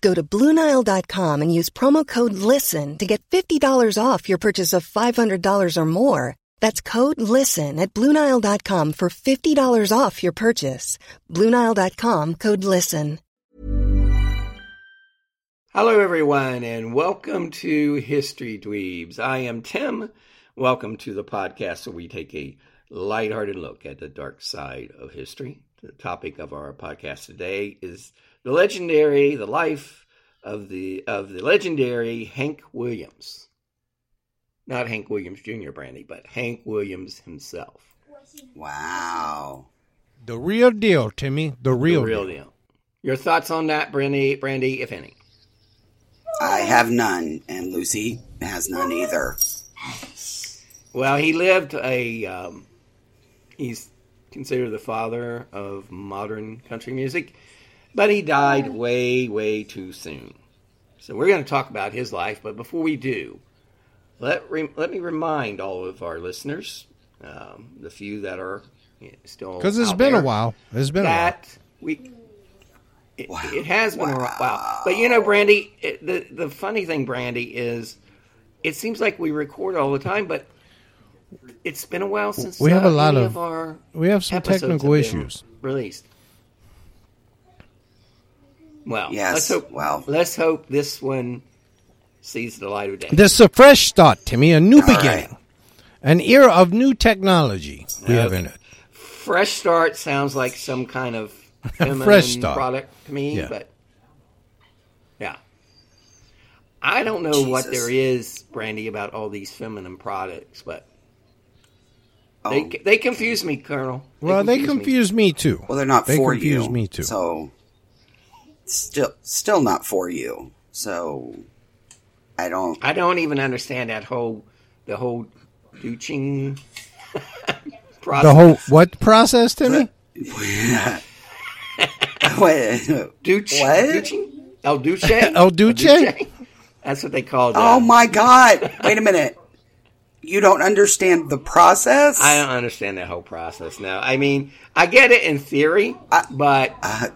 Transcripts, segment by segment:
Go to Bluenile.com and use promo code LISTEN to get $50 off your purchase of $500 or more. That's code LISTEN at Bluenile.com for $50 off your purchase. Bluenile.com code LISTEN. Hello, everyone, and welcome to History Dweebs. I am Tim. Welcome to the podcast where we take a lighthearted look at the dark side of history. The topic of our podcast today is the legendary, the life of the of the legendary Hank Williams. Not Hank Williams Jr., Brandy, but Hank Williams himself. Wow. The real deal, Timmy. The real, the real deal. deal. Your thoughts on that, Brandy, Brandy, if any? I have none, and Lucy has none either. Well, he lived a. Um, he's considered the father of modern country music, but he died way, way too soon. So we're going to talk about his life, but before we do, let re- let me remind all of our listeners, um, the few that are still Because it's out been there, a while. It's been a while. that we. It, it has been a while, but you know, Brandy. It, the the funny thing, Brandy, is it seems like we record all the time, but it's been a while since We have uh, a lot any of- our we have some technical have issues. released. Well, Yes, let's hope. well. let's hope this one sees the light of day. This is a fresh start, Timmy. A new All beginning. An era of new technology we have in it. Fresh start sounds like some kind of feminine Fresh start. product to me, Yeah. but yeah, I don't know what there is, Brandy, about all these feminine products, but Oh, they they confuse me, Colonel. Well, they me. confuse me too. well, they're not they for confuse you. me too. So, still, still not for you. So, I don't. I don't even understand that whole the whole douching process. the whole what process, Timmy? Wait, Douche, What? douching? El Duce? El Duce? That's what they call it. oh my God! Wait a minute. You don't understand the process? I don't understand that whole process now. I mean, I get it in theory, but Uh,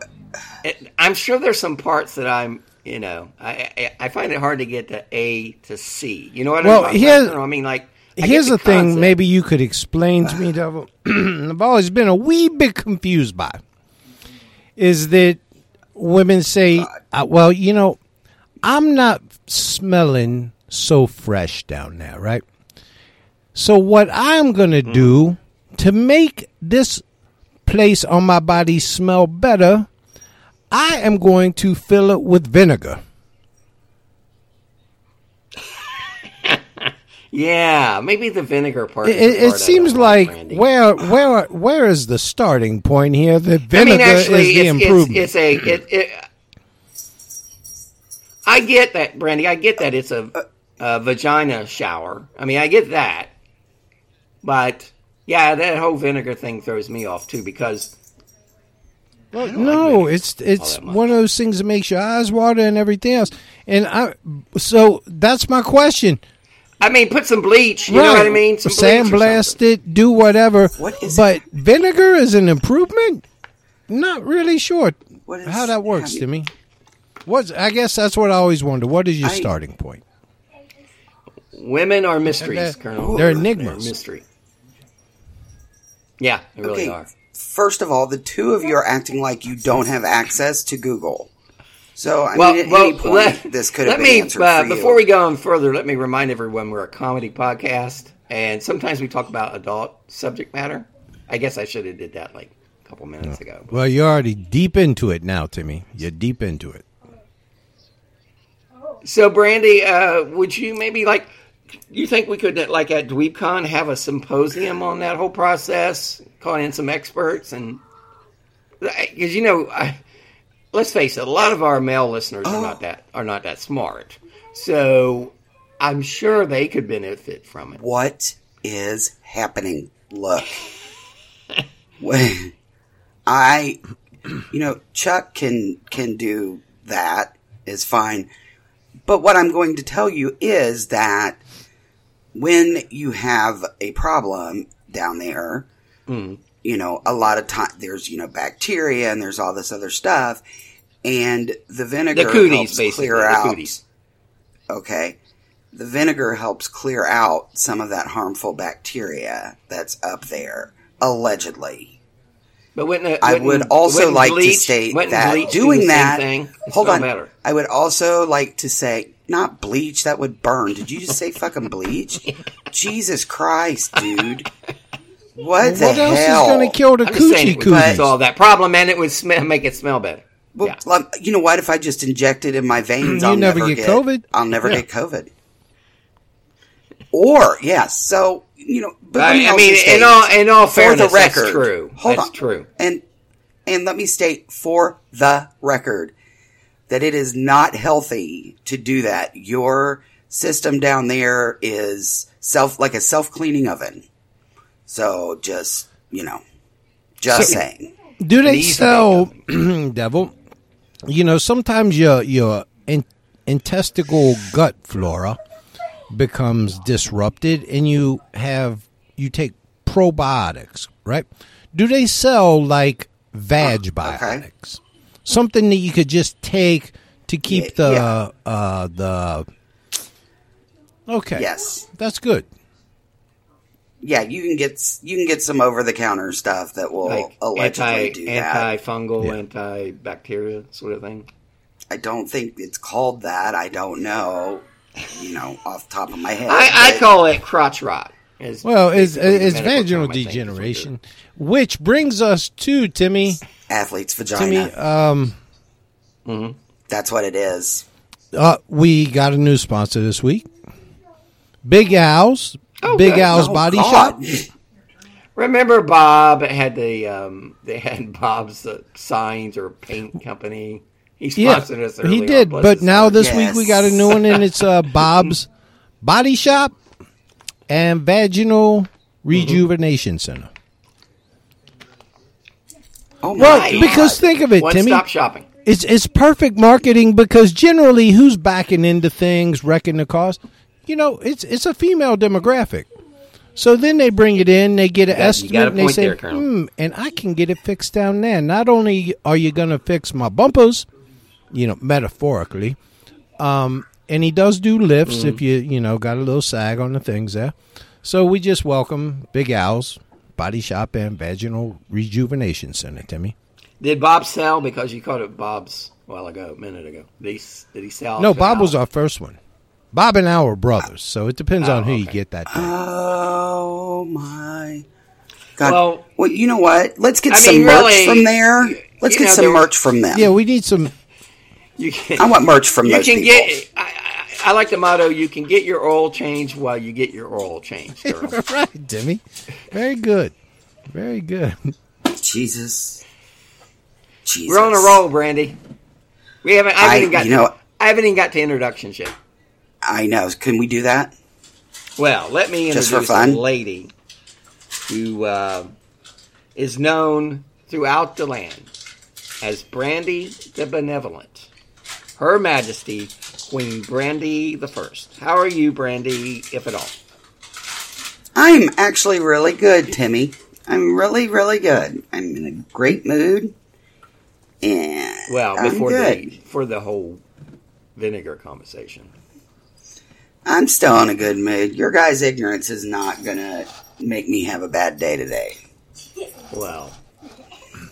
it, I'm sure there's some parts that I'm, you know, I, I I find it hard to get to A to C. You know what Well, I'm talking here's- I mean, like, I Here's get the thing. Maybe you could explain to me. Devil. I've always been a wee bit confused by is that women say, uh, "Well, you know, I'm not smelling so fresh down there, right?" So what I'm gonna Mm-hmm. do to make this place on my body smell better, I am going to fill it with vinegar. Yeah, maybe the vinegar part. It, is the it, part I seems like where where where is the starting point here? The I vinegar mean, actually, is the it's, improvement. It's, it's a. It, it, I get that, Brandy. I get that it's a, a vagina shower. I mean, I get that, but yeah, that whole vinegar thing throws me off too because no, it's it's one of those things that makes your eyes water and everything else. And I so that's my question. I mean, put some bleach. You know what I mean? Some Sandblast it, do whatever. What is but vinegar is an improvement? Not really sure What is- how that works have you- to me. What's I guess that's what I always wonder. What is your I- starting point? Women are mysteries, They're- Colonel. they're enigmas. mystery. Yeah, they really okay. are. First of all, the two of you are acting like you don't have access to Google. So, I Well, mean, at well, any point, let, this could have let been me answered uh, for you. before we go on further. Let me remind everyone we're a comedy podcast, and sometimes we talk about adult subject matter. I guess I should have did that like a couple minutes ago. Well, you're already deep into it now, Timmy. You're deep into it. So, Brandy, uh, would you maybe like? You think we could, like at DweebCon, have a symposium on that whole process, call in some experts, and because you know, I, let's face it, a lot of our male listeners are not oh. that are not that smart. So, I'm sure they could benefit from it. What is happening? Look. When I you know, Chuck can can do that is fine. But what I'm going to tell you is that when you have a problem down there, mm-hmm. you know, a lot of time there's, you know, bacteria and there's all this other stuff and the vinegar The cooties, helps basically, clear out okay, the vinegar helps clear out some of that harmful bacteria that's up there, allegedly. But wouldn't I wouldn't- would also like bleach- to state that doing that. thing? Hold on, matter. I would also like to say not bleach. That would burn. Did you just say fucking bleach? Jesus Christ, dude! What the what else hell? is going to kill the I'm just saying coochie it solve that problem, and it would smell, make it smell better. Well, yeah. like, you know what? If I just inject it in my veins, You I'll never never, get COVID? I'll never Yeah. get COVID. Or yes, so you know. But I, me I mean, state, in all in all for fairness, the record, that's true. Hold that's on. true. And and let me state for the record that it is not healthy to do that. Your system down there is self like a self cleaning oven. So just you know, just So- saying. Do they sell devil? You know, sometimes your your in, intestinal gut flora becomes disrupted, and you have you take probiotics, right? Do they sell like vag biotics? Something that you could just take to keep the yeah. uh the Okay. Yes. That's good. Yeah, you can get you can get some over the counter stuff that will Like allegedly anti do that. antifungal, Yeah. antibacterial sort of thing. I don't think it's called that. I don't know. You know, off the top of my head. I, I call it crotch rot. Is Well, it's, basically it's vaginal term, I think, degeneration, which brings us to Timmy. athlete's Timmy, vagina. um, That's what it is. Uh, we got a new sponsor this week. Big Al's. Oh, Big good. Al's Oh, Body God. Shop. Remember Bob had the um, they had Bob's uh, signs or paint company. He Yeah, sponsored us. he did. But now this week we got a new one, and it's uh, Bob's Body Shop and Vaginal Rejuvenation Center. Oh my Well, God. because think of it, one Timmy. stop shopping. It's it's perfect marketing because generally, who's backing into things, wrecking the cost? You know, it's it's a female demographic. So then they bring it in, they get an got- estimate, and they say, there, "Hmm, and I can get it fixed down there. Not only are you going to fix my bumpers, you know, metaphorically, um, and he does do lifts Mm-hmm. if you you know got a little sag on the things there. So we just welcome Big Al's Body Shop and Vaginal Rejuvenation Center, Timmy. Did Bob sell because you called it Bob's a while ago, a minute ago? Did he, did he sell? No, Bob was our first one. Bob and I were brothers, so it depends on oh, who you get that. Thing. Oh my God. Well- Well, you know what? Let's get I some mean, merch really, from there. Let's get know, some merch from them. yeah, we need some. You can, I want merch from you those can people. get. I, I, I like the motto: "You can get your oil changed while you get your oil changed." Girl. right, Timmy. Very good. Very good. Jesus. Jesus. We're on a roll, Brandy. We haven't. I haven't I- even got. you know- I haven't even got to introductions yet. I know. Can we do that? Well, let me Just for introduce fun? a lady who uh, is known throughout the land as Brandy the Benevolent. Her Majesty Queen Brandy the First. How are you, Brandy, if at all? I'm actually really good, Timmy. I'm really, really good. I'm in a great mood. And Well, before the for the whole vinegar conversation. I'm still in a good mood. Your guys' ignorance is not gonna make me have a bad day today. Well,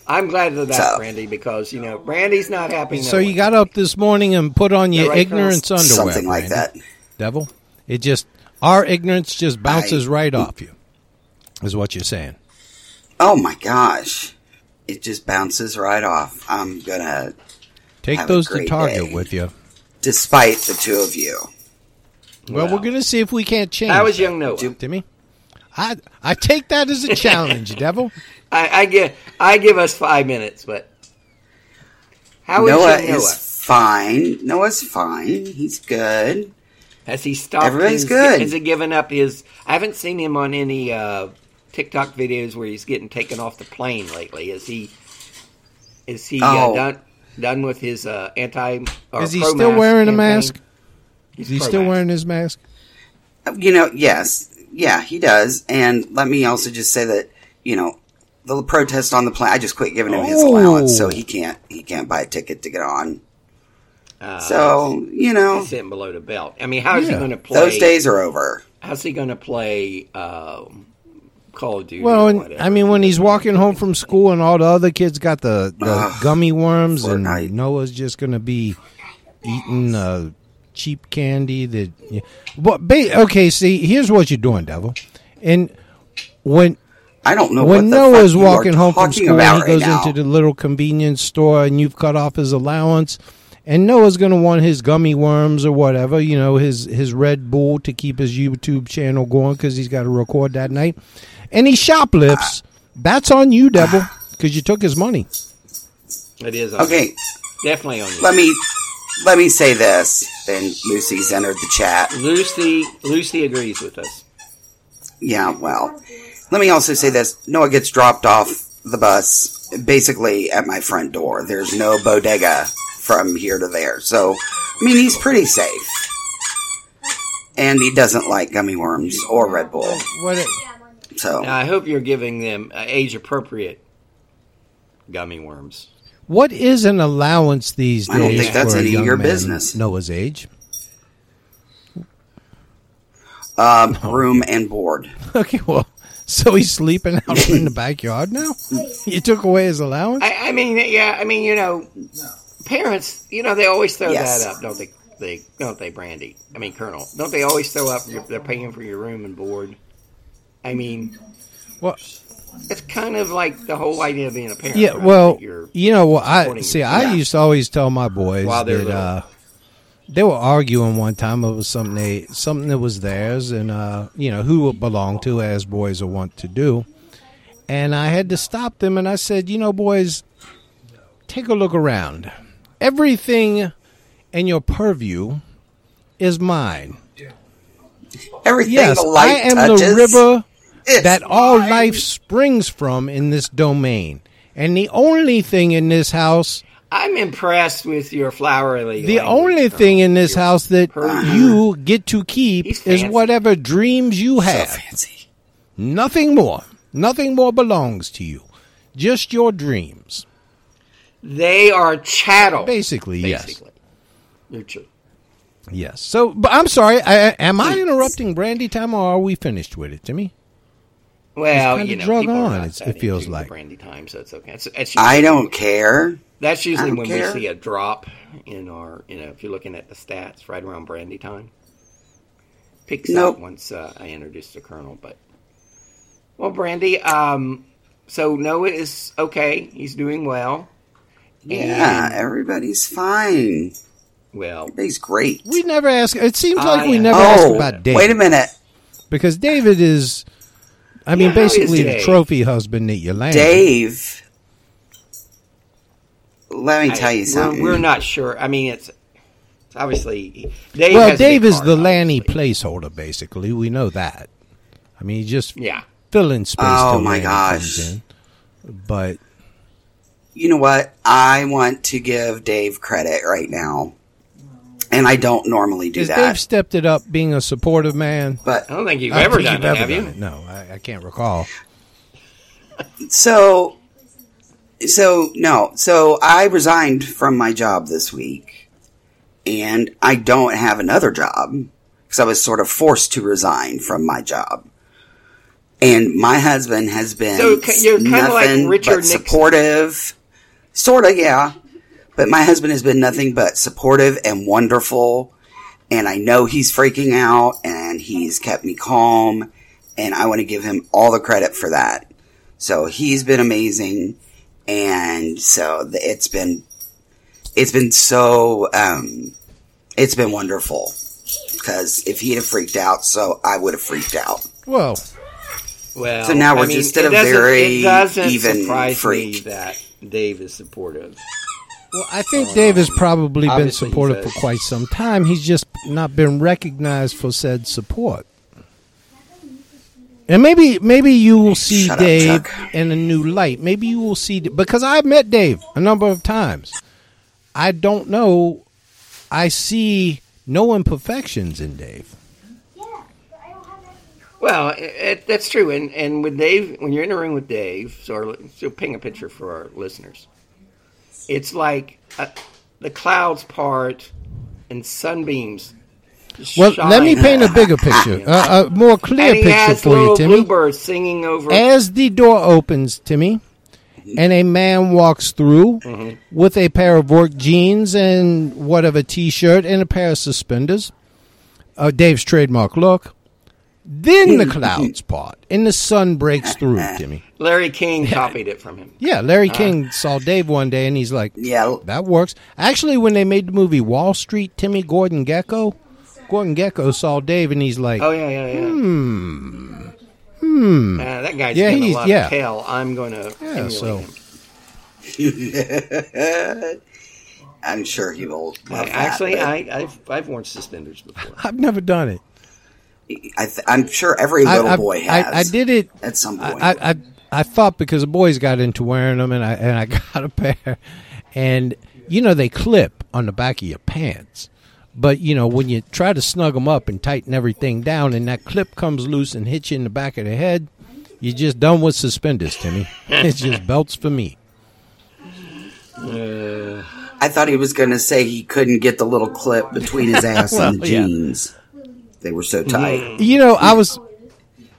I'm glad of that, So- Brandy, because you know Brandy's not happy. So you one. got up this morning and put on your right, ignorance underwear, Something like Brandy. that. Devil. It just our ignorance just bounces right off you. Is what you're saying. Oh my gosh. it just bounces right off. I'm gonna, Take Have a those to Target day. with you. despite the two of you. Well, we're going to see if we can't change. That was that, young Noah. Timmy. I I take that as a challenge, Devil. I, I give I give us five minutes, but how is Noah young Noah? is fine. Noah's fine. He's good. Has he stopped? Everybody's his, good. Has he given up his? I haven't seen him on any uh, TikTok videos where he's getting taken off the plane lately. Is he? Is he uh, Oh. done done with his uh, anti? Or Is he still wearing a mask? He's Is he still pro-mask. wearing his mask? You know, yes, yeah, he does. And let me also just say that you know the protest on the plane. I just quit giving him his Oh. allowance, so he can't he can't buy a ticket to get on. Uh, So you know, sitting below the belt. I mean, how is he going to play? those days are over. How's he going to play um, Call of Duty? Well, and. I mean, when he's walking home from school and all the other kids got the, the Ugh, gummy worms, Fortnite. and Noah's just going to be eating uh, cheap candy that. Yeah. But ba- okay, see, here's what you're doing, Devil. And when I don't know when what the Noah's fuck you walking home from school about he right goes now. into the little convenience store and you've cut off his allowance and Noah's going to want his gummy worms or whatever, you know, his his Red Bull to keep his YouTube channel going cuz he's got to record that night. And he shoplifts. That's on you, Devil, cuz you took his money. it is on Okay, definitely on you. let me let me say this. Then Lucy's entered the chat. Lucy Lucy agrees with us. Yeah, well, let me also say this. Noah gets dropped off the bus basically at my front door. There's no bodega from here to there. So, I mean, he's pretty safe. And he doesn't like gummy worms or Red Bull. What So, Now, I hope you're giving them uh, age appropriate gummy worms. what is an allowance these days I don't think that's for a any of young your man business. Noah's age? um, room and board. Okay, well, so he's sleeping out in the backyard now? You took away his allowance? I, I mean, yeah, I mean, you know, parents, you know, they always throw Yes. that up, don't they? They don't they, Brandy? I mean, Colonel, don't they always throw up? Your, they're paying for your room and board. I mean, Well, it's kind of like the whole idea of being a parent. Yeah, right? well, That you're- you know what? I supporting see. your I child. used to always tell my boys While they're that little. uh, they were arguing one time over something they something that was theirs, and uh, you know who it belonged to, as boys are wont to do. And I had to stop them, and I said, you know, boys, take a look around. Everything in your purview is mine. Everything Yes, the I light am touches the river is that all mine. life springs from in this domain. And the only thing in this house, I'm impressed with your flowery. the language, only Colonel. thing in this Your- house that purview. you get to keep is whatever dreams you So have. fancy. Nothing more. Nothing more belongs to you. Just your dreams. They are chattel. Basically, yes. Basically. You're true. Yes. So, but I'm sorry. I, am I interrupting Brandy time, or are we finished with it, Timmy? Well, kinda you know, drug on, not it feels like. brandy time, so it's okay. It's, it's I don't care. That's usually when care. we see a drop in our, you know, if you're looking at the stats right around brandy time. Picks Nope. up once uh, I introduce the colonel, but well, Brandy. Um, so Noah is okay. He's doing well. Yeah, everybody's fine. Well, Everybody's great. We never ask. It seems like we I- never ask oh, about Dave. wait a minute. Because David is, I mean, Yeah, basically the trophy husband that you landed. Dave, let me I- tell you we're- something. We're, not sure. I mean, it's, it's obviously Dave. well, has Dave is heart, the Lanny obviously. placeholder, basically. We know that. I mean, he just Yeah. fill in space. Oh, my Lanny gosh. in. But you know what? I want to give Dave credit right now. And I don't normally do has that. Dave stepped it up, being a supportive man? but I don't think you've I ever think done you've it, ever have you? done it. No, I, I can't recall. so so no. So I resigned from my job this week and I don't have another job because I was sort of forced to resign from my job. And my husband has been So, you're kinda like nothing Richard but Nixon. supportive. Sort of, yeah. But my husband has been nothing but supportive and wonderful. And I know he's freaking out and he's kept me calm. And I want to give him all the credit for that. So he's been amazing. And so th- it's been it's been so um, it's been wonderful because if he'd have freaked out, so I would have freaked out. Well, Well, So now we're I mean, just at it a very even freak. me that Dave is supportive. well, I think Dave has probably been supportive for quite some time. He's just not been recognized for said support. And maybe maybe you will see Shut Dave Chuck. in a new light. Maybe you will see because I've met Dave a number of times. I don't know. I see no imperfections in Dave. Yeah, but I don't have anything. Well, it, it, that's true. And and with Dave, when you're in a room with Dave, so, our, so paint a picture for our listeners. It's like uh, the clouds part and sunbeams. Well, let me paint a bigger picture, a, a more clear picture for you, Timmy. bluebirds singing over. As the door opens, Timmy, and a man walks through Mm-hmm. with a pair of work jeans and whatever t-shirt and a pair of suspenders, uh, Dave's trademark look. Then the clouds part and the sun breaks through, Timmy. Larry King copied it from him. Yeah, Larry King saw Dave one day and he's like, Yeah, that works. Actually, when they made the movie Wall Street, Timmy Gordon Gekko, Gordon Gekko saw Dave and he's like, Oh yeah, yeah, yeah. Hmm. Hmm. Uh, that guy's Yeah, getting a he's- lot yeah. of tail. I'm going to Yeah, so- him. I'm sure he will. Love that, Actually, but I, I've I've worn suspenders before. I've never done it. I th- I'm sure every little I, I- boy has. I did it at some point. I, I, I, I thought because the boys got into wearing them, and I and I got a pair, and you know they clip on the back of your pants, but you know when you try to snug them up and tighten everything down, and that clip comes loose and hits you in the back of the head, you're just done with suspenders, Timmy. it's just belts for me. I thought he was going to say he couldn't get the little clip between his ass and the Well, yeah. jeans. They were so tight You know, I was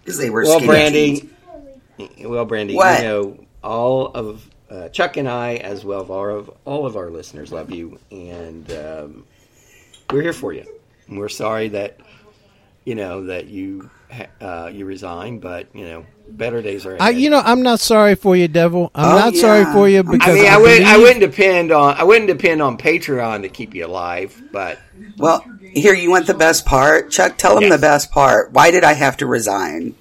because they were Well, skinny Brandy. jeans. Well, Brandy, What? you know all of uh, Chuck and I, as well as all of all of our listeners, love you, and um, we're here for you. And we're sorry that you know that you uh, you resigned, but you know better days are ahead. I, you know, I'm not sorry for you, Devil. I'm Oh, not sorry for you because I mean, I, would I wouldn't depend on I wouldn't depend on Patreon to keep you alive, but Well, here you want the best part, Chuck. Tell him Yes. the best part. Why did I have to resign?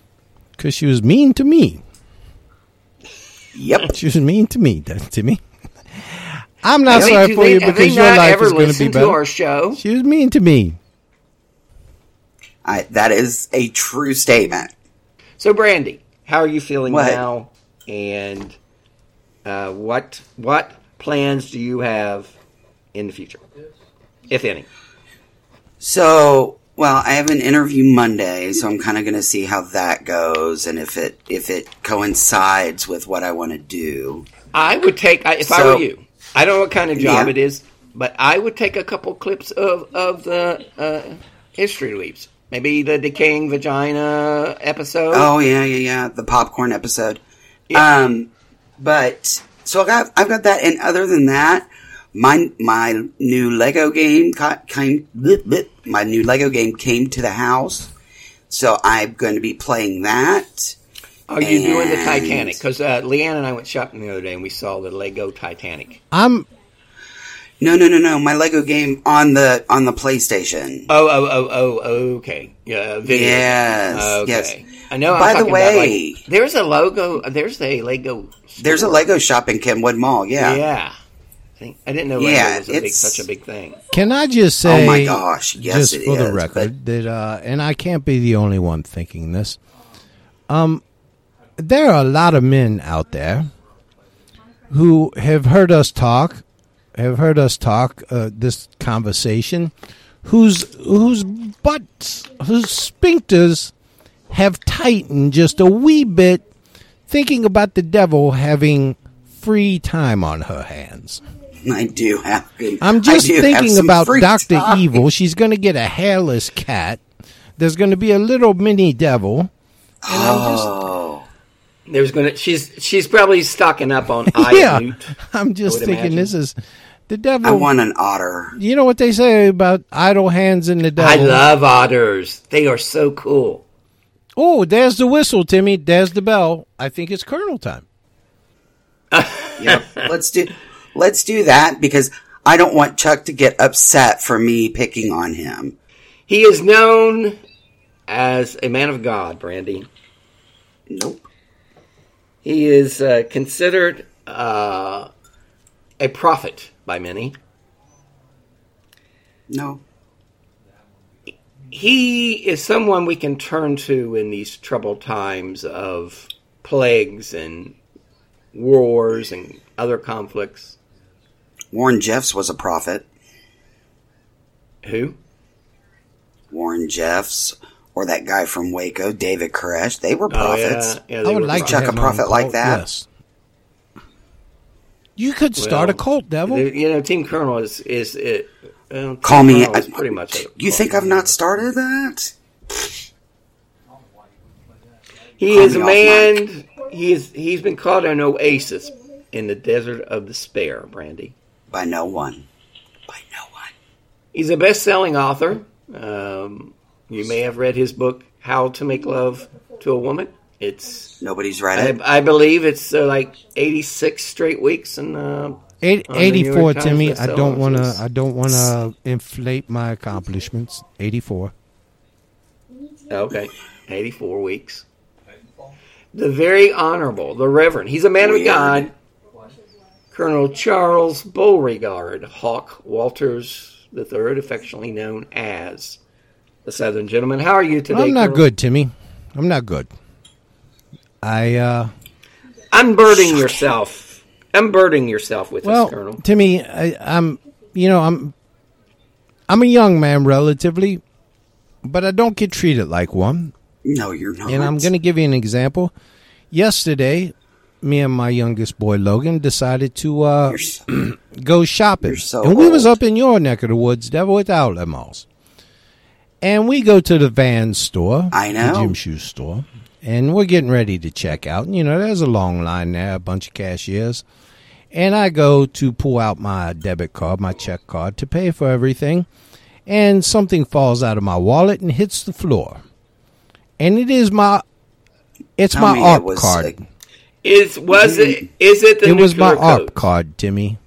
because she was mean to me. Yep. She was mean to me, Timmy. I'm not Have they- sorry do for they- you because your not life is going to be listened better. to our show. She was mean to me. I, that is a true statement. So, Brandy, how are you feeling What? now? And uh, what what plans do you have in the future, if any? So, well, I have an interview Monday, so I'm kind of going to see how that goes and if it if it coincides with what I want to do. I would take I- if I were you. I don't know what kind of job Yeah. it is, but I would take a couple clips of of the uh, history leaves. Maybe the decaying vagina episode. Oh yeah, yeah, yeah. The popcorn episode. Yeah. Um, but so I got I've got that, and other than that, my my new Lego game ca- came. blip, blip, my new Lego game came to the house, so I'm going to be playing that. Are you doing the Titanic? Because uh, Leanne and I went shopping the other day and we saw the Lego Titanic. I'm No, no, no, no. My Lego game on the on the PlayStation. Oh, oh, oh, oh, okay. Yeah, video. Yes, Okay. yes. I know. I'm By the talking about, way- like, there's a logo. There's a Lego. There's a. Lego shop in Kenwood Mall. Yeah. Yeah. I, didn't know Lego Yeah, was a big, such a big thing. Can I just say? Oh my gosh, yes, just it for the is, record, that uh, and I can't be the only one thinking this. Um, there are a lot of men out there who have heard us talk, have heard us talk uh, this conversation, whose whose butts, whose sphincters have tightened just a wee bit, thinking about the devil having free time on her hands. I do have. I'm just thinking about Dr. Evil. She's going to get a hairless cat. There's going to be a little mini devil. And I'm just, Oh, There's gonna. She's she's probably stocking up on yeah, iLoot. I'm just thinking imagine. this is the devil. I want an otter. you know what they say about idle hands in the devil? I love otters. They are so cool. Oh, there's the whistle, Timmy. There's the bell. I think it's Colonel time. yeah, Let's do let's do that because I don't want Chuck to get upset for me picking on him. He is known as a man of God, Brandy. Nope. He is uh, considered uh, a prophet by many. No. He is someone we can turn to in these troubled times of plagues and wars and other conflicts. Warren Jeffs was a prophet. Who? Warren Jeffs or that guy from Waco, David Koresh. They were Oh, prophets. yeah, yeah, I would were like to Chuck a have my own prophet like that? Yes. You could start a cult, devil. The- You know, Team Colonel is is it. Well, Call me. Colonel is I- pretty much. a you think I've not started that? He Call is a man. He is. He's been called an oasis in the desert of despair, Brandy. By no one. By no one. He's a best-selling author. Um, you may have read his book, "How to Make Love to a Woman." It's. Nobody's read I, it. I believe it's uh, like eighty-six straight weeks, and uh, Eight, on the New York 84 Timmy. I don't want to. I don't want to inflate my accomplishments. 84. Okay, 84 weeks. The very honorable, the Reverend, he's a man Weird. of God, Colonel Charles Beauregard Hawk Walters III, affectionately known as the Southern Gentleman. How are you today? I'm not Colonel? good, Timmy. I'm not good. I uh Unbirding yourself. Unbirding yourself with well, us, Colonel. Timmy, I, I'm you know I'm I'm a young man relatively, but I don't get treated like one. No, you're not. And I'm going to give you an example. Yesterday, me and my youngest boy Logan decided to uh, so- go shopping, so and we was up in your neck of the woods, Devil, with outlet malls. And we go to the Van store, I know. the gym shoe store, and we're getting ready to check out. And, you know, there's a long line there, a bunch of cashiers. And I go to pull out my debit card, my check card, to pay for everything. And something falls out of my wallet and hits the floor. And it is my, it's Tell my me it was, card. like, Is was it? Is it the? it was my nuclear AARP card, Timmy.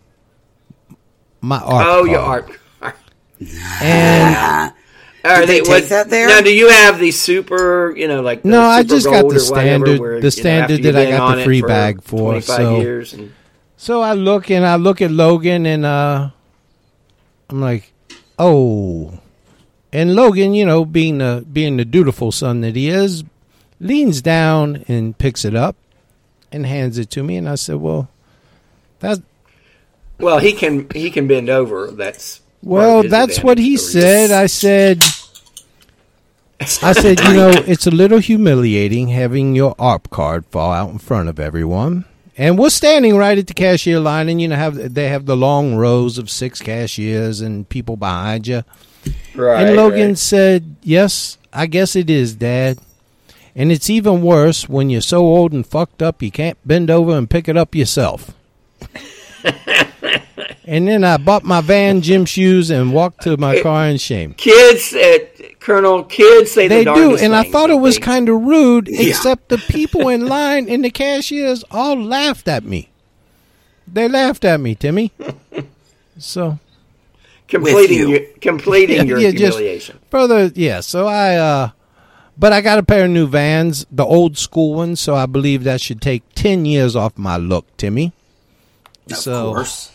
My AARP Oh, card. your AARP. And Are Did they take was- that there? Now, do you have the super? You know, like the No, I super just got the or whatever, standard- where, the you know, standard that I got the free for bag for, 25 so- years. And, So I look and I look at Logan and uh I'm like, "Oh." And Logan, you know, being the being the dutiful son that he is, leans down and picks it up and hands it to me and I said, "Well, that's well, he can he can bend over. That's well, that's what he advantage. said." I said I said, "You know, it's a little humiliating having your AARP card fall out in front of everyone." And we're standing right at the cashier line, and you know have they have the long rows of six cashiers and people behind you. Right, and Logan right. said, "Yes, I guess it is, Dad. And it's even worse when you're so old and fucked up you can't bend over and pick it up yourself." and then I bought my van gym shoes and walked to my car in shame. Kids, at Colonel, kids say They the do, darndest and I thought it was kind of rude, Yeah. except the people in line and the cashiers all laughed at me. They laughed at me, Timmy. So completing you. your completing Yeah, your yeah, humiliation. further, yeah. So I, uh but I got a pair of new Vans, the old school ones. So I believe that should take ten years off my look, Timmy. of so course,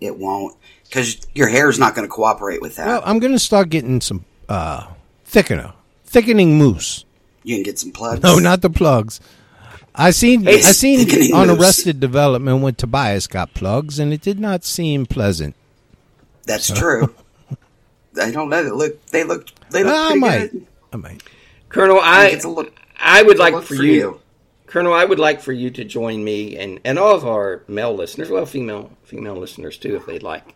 it won't because your hair's not going to cooperate with that. well, I'm gonna start getting some uh thickener, thickening mousse. you can get some plugs. No, not the plugs. I seen Hey, I seen on mousse. Arrested Development when Tobias got plugs, and it did not seem pleasant. That's true. I don't know. They look. They look. They look I might, good. I might. Colonel, I I think it's a look. I would like for, for you, you. Colonel. I would like for you to join me and and all of our male listeners, well, female female listeners too, if they'd like.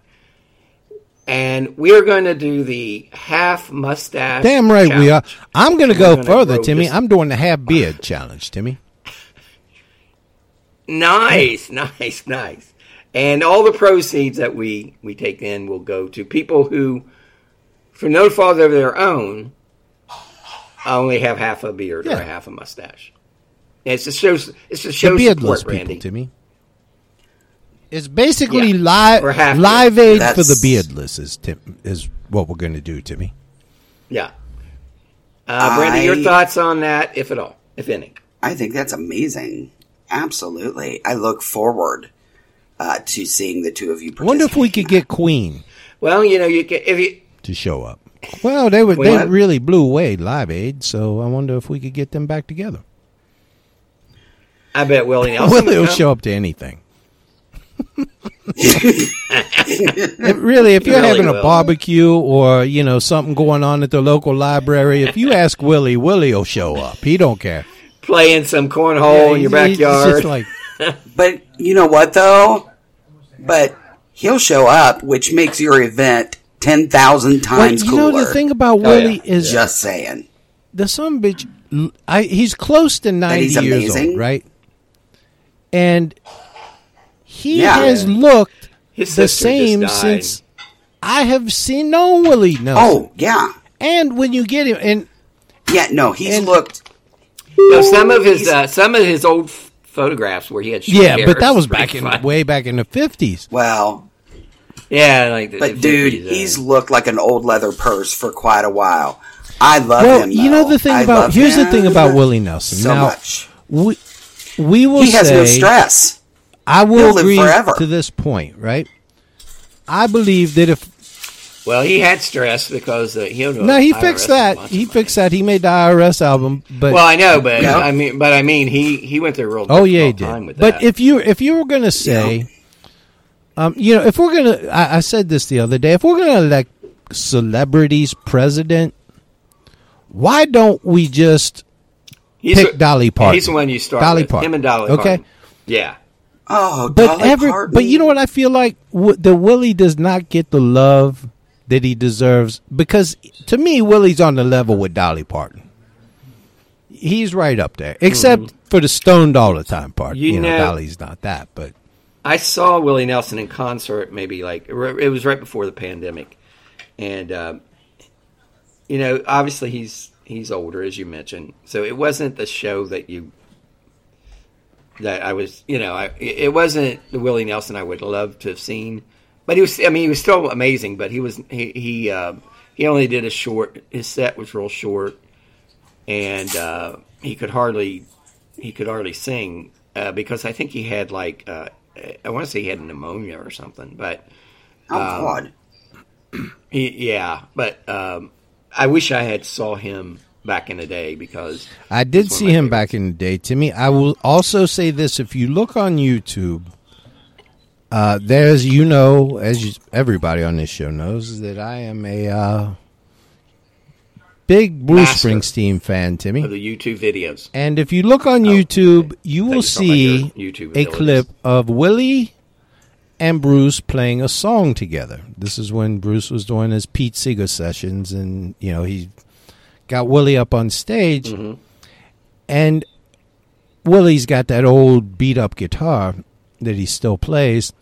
And we are going to do the half mustache. Damn right we are. I'm going to go gonna further, Timmy. this- I'm doing the half beard challenge, Timmy. Nice, nice, nice. And all the proceeds that we we take in will go to people who, for no fault of their own, only have half a beard or Yeah. a half a mustache. And it's to show it's to The show beardless support, people, Randy. Timmy. It's basically Yeah, live or have to. live aid for the beardless is Tim, is what we're going to do, Timmy. Yeah. Uh, Brandy, your thoughts on that, if at all, if any? I think that's amazing. Absolutely. I look forward uh, to seeing the two of you. I wonder if we could get Queen Well, you know, you can, if you to show up. Well, they were they What? really blew away Live Aid, so I wonder if we could get them back together. I bet Willie Nelson Willie will come. show up to anything. It really, if you're really having a barbecue or you know something going on at the local library, if you ask Willie, Willie will show up. He don't care. playing some cornhole in your He's- he's backyard. just like But you know what, though? But he'll show up, which makes your event 10,000 Well, times you cooler. know the thing about Oh, Willie yeah. is Just saying. the son bitch. I, he's close to ninety he's years old, right? And he Yeah. has looked His the same since I have seen no Willie Nelson. Oh, yeah. and when you get him, and Yeah, no, he's And- looked. No, some of his uh, some of his old f- photographs where he had short yeah, hair but that was pretty back in fun. way back in the fifties. Well, yeah, like the, but the dude, 50s, uh, he's looked like an old leather purse for quite a while. I love Well, him. you know the thing I about love here's the thing about Willie Nelson. So now, much. we we will He has say no stress. I He'll will live agree forever. to this point, right? I believe that if well, he had stress because uh, he no, he fixed that. He fixed that. He made the IRS album, but Well, I know, but Yeah. I mean, but I mean, he he went through a real oh yeah, he difficult time did. with But that. if you if you were going to say, um, you know, if we're gonna, I, I said this the other day, if we're going to elect celebrities president, why don't we just he's pick the- Dolly Parton? He's the one you start Dolly with. Parton. Him and Dolly. Okay. Parton. Yeah. Oh, But Dolly every, Parton. but you know what I feel like w- the Willie does not get the love that he deserves because to me Willie's on the level with Dolly Parton. He's right up there, except for the stoned all the time part. You You, know, know- Dolly's not that, but I saw Willie Nelson in concert maybe like it was right before the pandemic, and um, you know, obviously he's he's older as you mentioned, so it wasn't the show that you that I was, you know, I it wasn't the Willie Nelson I would love to have seen, but he was. I mean, he was still amazing, but he was he he um, he only did a short. His set was real short, and uh, he could hardly he could hardly sing uh, because I think he had like uh, I want to say he had pneumonia or something, but oh God, he, yeah, but um, I wish I had saw him back in the day because I did he's one of see him favorites. back in the day. Timmy, I will also say this: if you look on YouTube, uh, there's you know, as you, everybody on this show knows, that I am a uh, big Bruce Master. Springsteen fan, Timmy. of the YouTube videos. And if you look on Oh, YouTube, you will you were talking about see YouTube a clip of Willie and Bruce playing a song together. This is when Bruce was doing his Pete Seeger sessions, and you know he got Willie up on stage, Mm-hmm. and Willie's got that old beat up guitar that he still plays,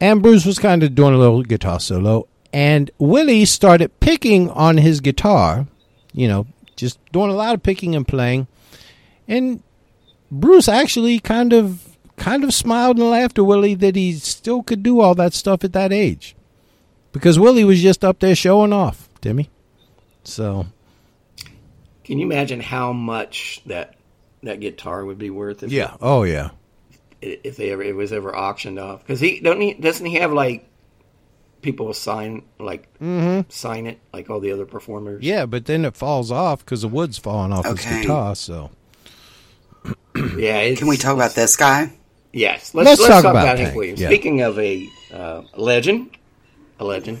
and Bruce was kind of doing a little guitar solo, and Willie started picking on his guitar, you know, just doing a lot of picking and playing, and Bruce actually kind of kind of smiled and laughed at Willie that he still could do all that stuff at that age. Because Willie was just up there showing off, Timmy. So Can you imagine how much that that guitar would be worth if yeah, oh yeah. if they ever it was ever auctioned off? Because he don't he doesn't he have like people sign like sign it like all the other performers? Yeah, but then it falls off because the wood's falling off his guitar. So yeah. It's, can we talk about this guy? Yes, let's, let's, talk, about, Hank Hank, Williams. yeah. Speaking of a, uh, legend, a legend,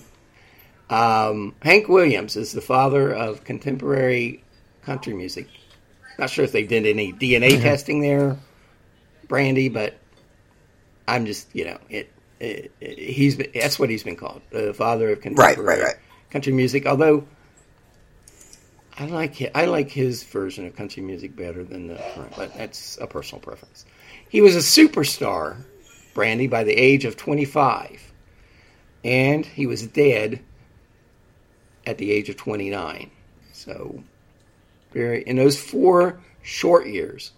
um, Hank Williams is the father of contemporary country music. Not sure if they did any DNA Mm-hmm. testing there, Brandy, but I'm just you know it. it, it he's been, that's what he's been called, the father of contemporary right. right, right. country music. Although I like hi- I like his version of country music better than the current, but that's a personal preference. He was a superstar, Brandy, by the age of 25, and he was dead at the age of 29. So, very in those four short years,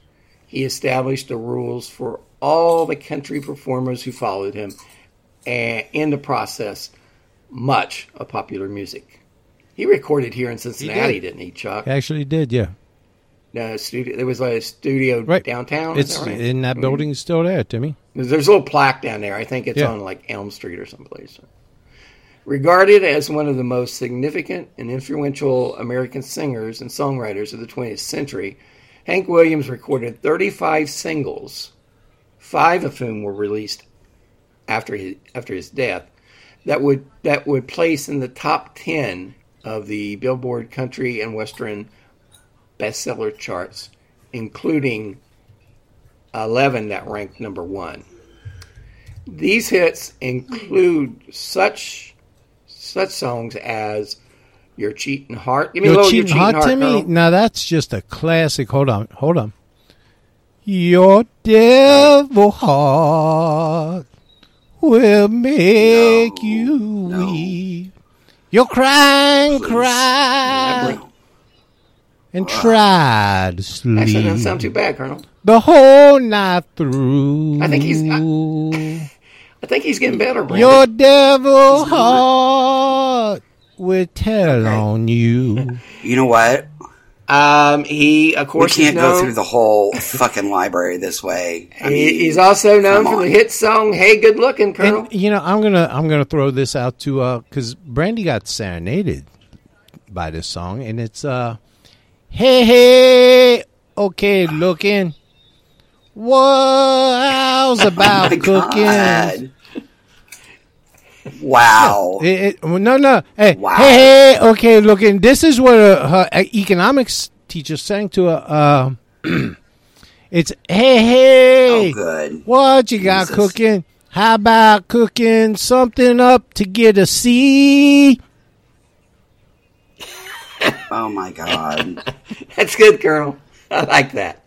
he established the rules for all the country performers who followed him, and in the process, much of popular music. He recorded here in Cincinnati, did. not he, Chuck? Actually, did yeah. No studio. There was a studio right. downtown. It's that right? in that mm-hmm. building still there, Timmy. There's a little plaque down there. I think it's Yeah. on like Elm Street or someplace. Regarded as one of the most significant and influential American singers and songwriters of the 20th century, Hank Williams recorded 35 singles, five of whom were released after his after his death, that would that would place in the top 10 of the Billboard Country and Western bestseller charts, including 11 that ranked number one. These hits include such such songs as "Your Cheating Heart." Give me a Your little cheating, "Your heart, Cheating Heart," Timmy. Colonel. Now that's just a classic. Hold on, hold on. Your devil heart will make No, you no. weep. You'll cry and cry and try to sleep Actually, doesn't sound too bad, Colonel. the whole night through. I think he's- I think he's getting better, Brandon. Your devil heart will tell on you. You know what? Um, he, of course, We can't he's go through the whole fucking library this way. I mean, he's also known come for the hit song "Hey, Good Looking," Colonel. And you know, I'm gonna I'm gonna throw this out to uh because Brandy got serenaded by this song, and it's uh, hey hey, okay looking. What how's about Oh cooking? God. Wow. It, it, no, no. Hey, Wow. hey, hey, okay, look, looking. This is what uh, her economics teacher sang to her. Uh, it's hey, hey. Oh, good. What you got Jesus. cooking? How about cooking something up to get a C? Oh my God. That's good, girl. I like that.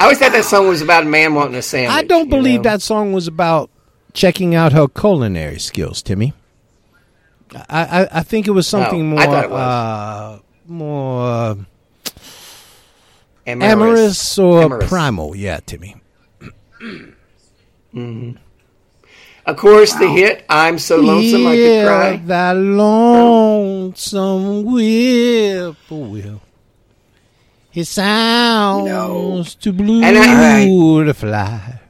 I always thought that song was about a man wanting a sandwich. I don't believe know? that song was about checking out her culinary skills, Timmy. I, I, I think it was something Oh, more I thought it was. uh, more amorous, amorous or Amorous. primal. Yeah, Timmy. Of course, the hit "I'm So Lonesome I Could Cry." that lonesome whippoorwill. It sounds too blue And I- to fly.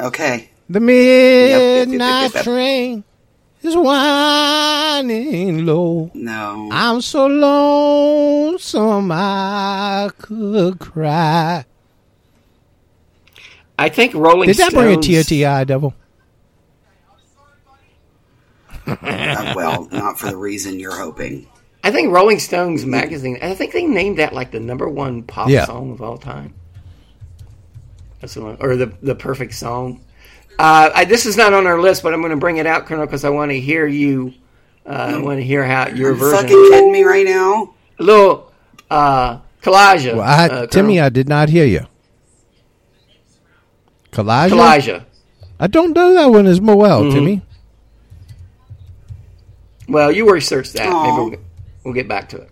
Okay. The midnight yep. train is whining low. No. I'm so lonesome I could cry. I think Rolling Did that Stones. bring a tear to your eye, Devil? Uh, well, not for the reason you're hoping. I think Rolling Stones magazine. I think they named that like the number one pop Yeah. song of all time. That's the one, or the the perfect song. Uh, I, this is not on our list, but I'm going to bring it out, Colonel, because I want to hear you. Uh, I want to hear how your You version. fucking kidding me right now? A little uh, collage. Well, I, uh, Timmy, I did not hear you. Kaw-Liga? Kaw-Liga. I don't know that one as well, Mm-hmm. Timmy. Well, you research that. Aw. Maybe we'll, we'll get back to it.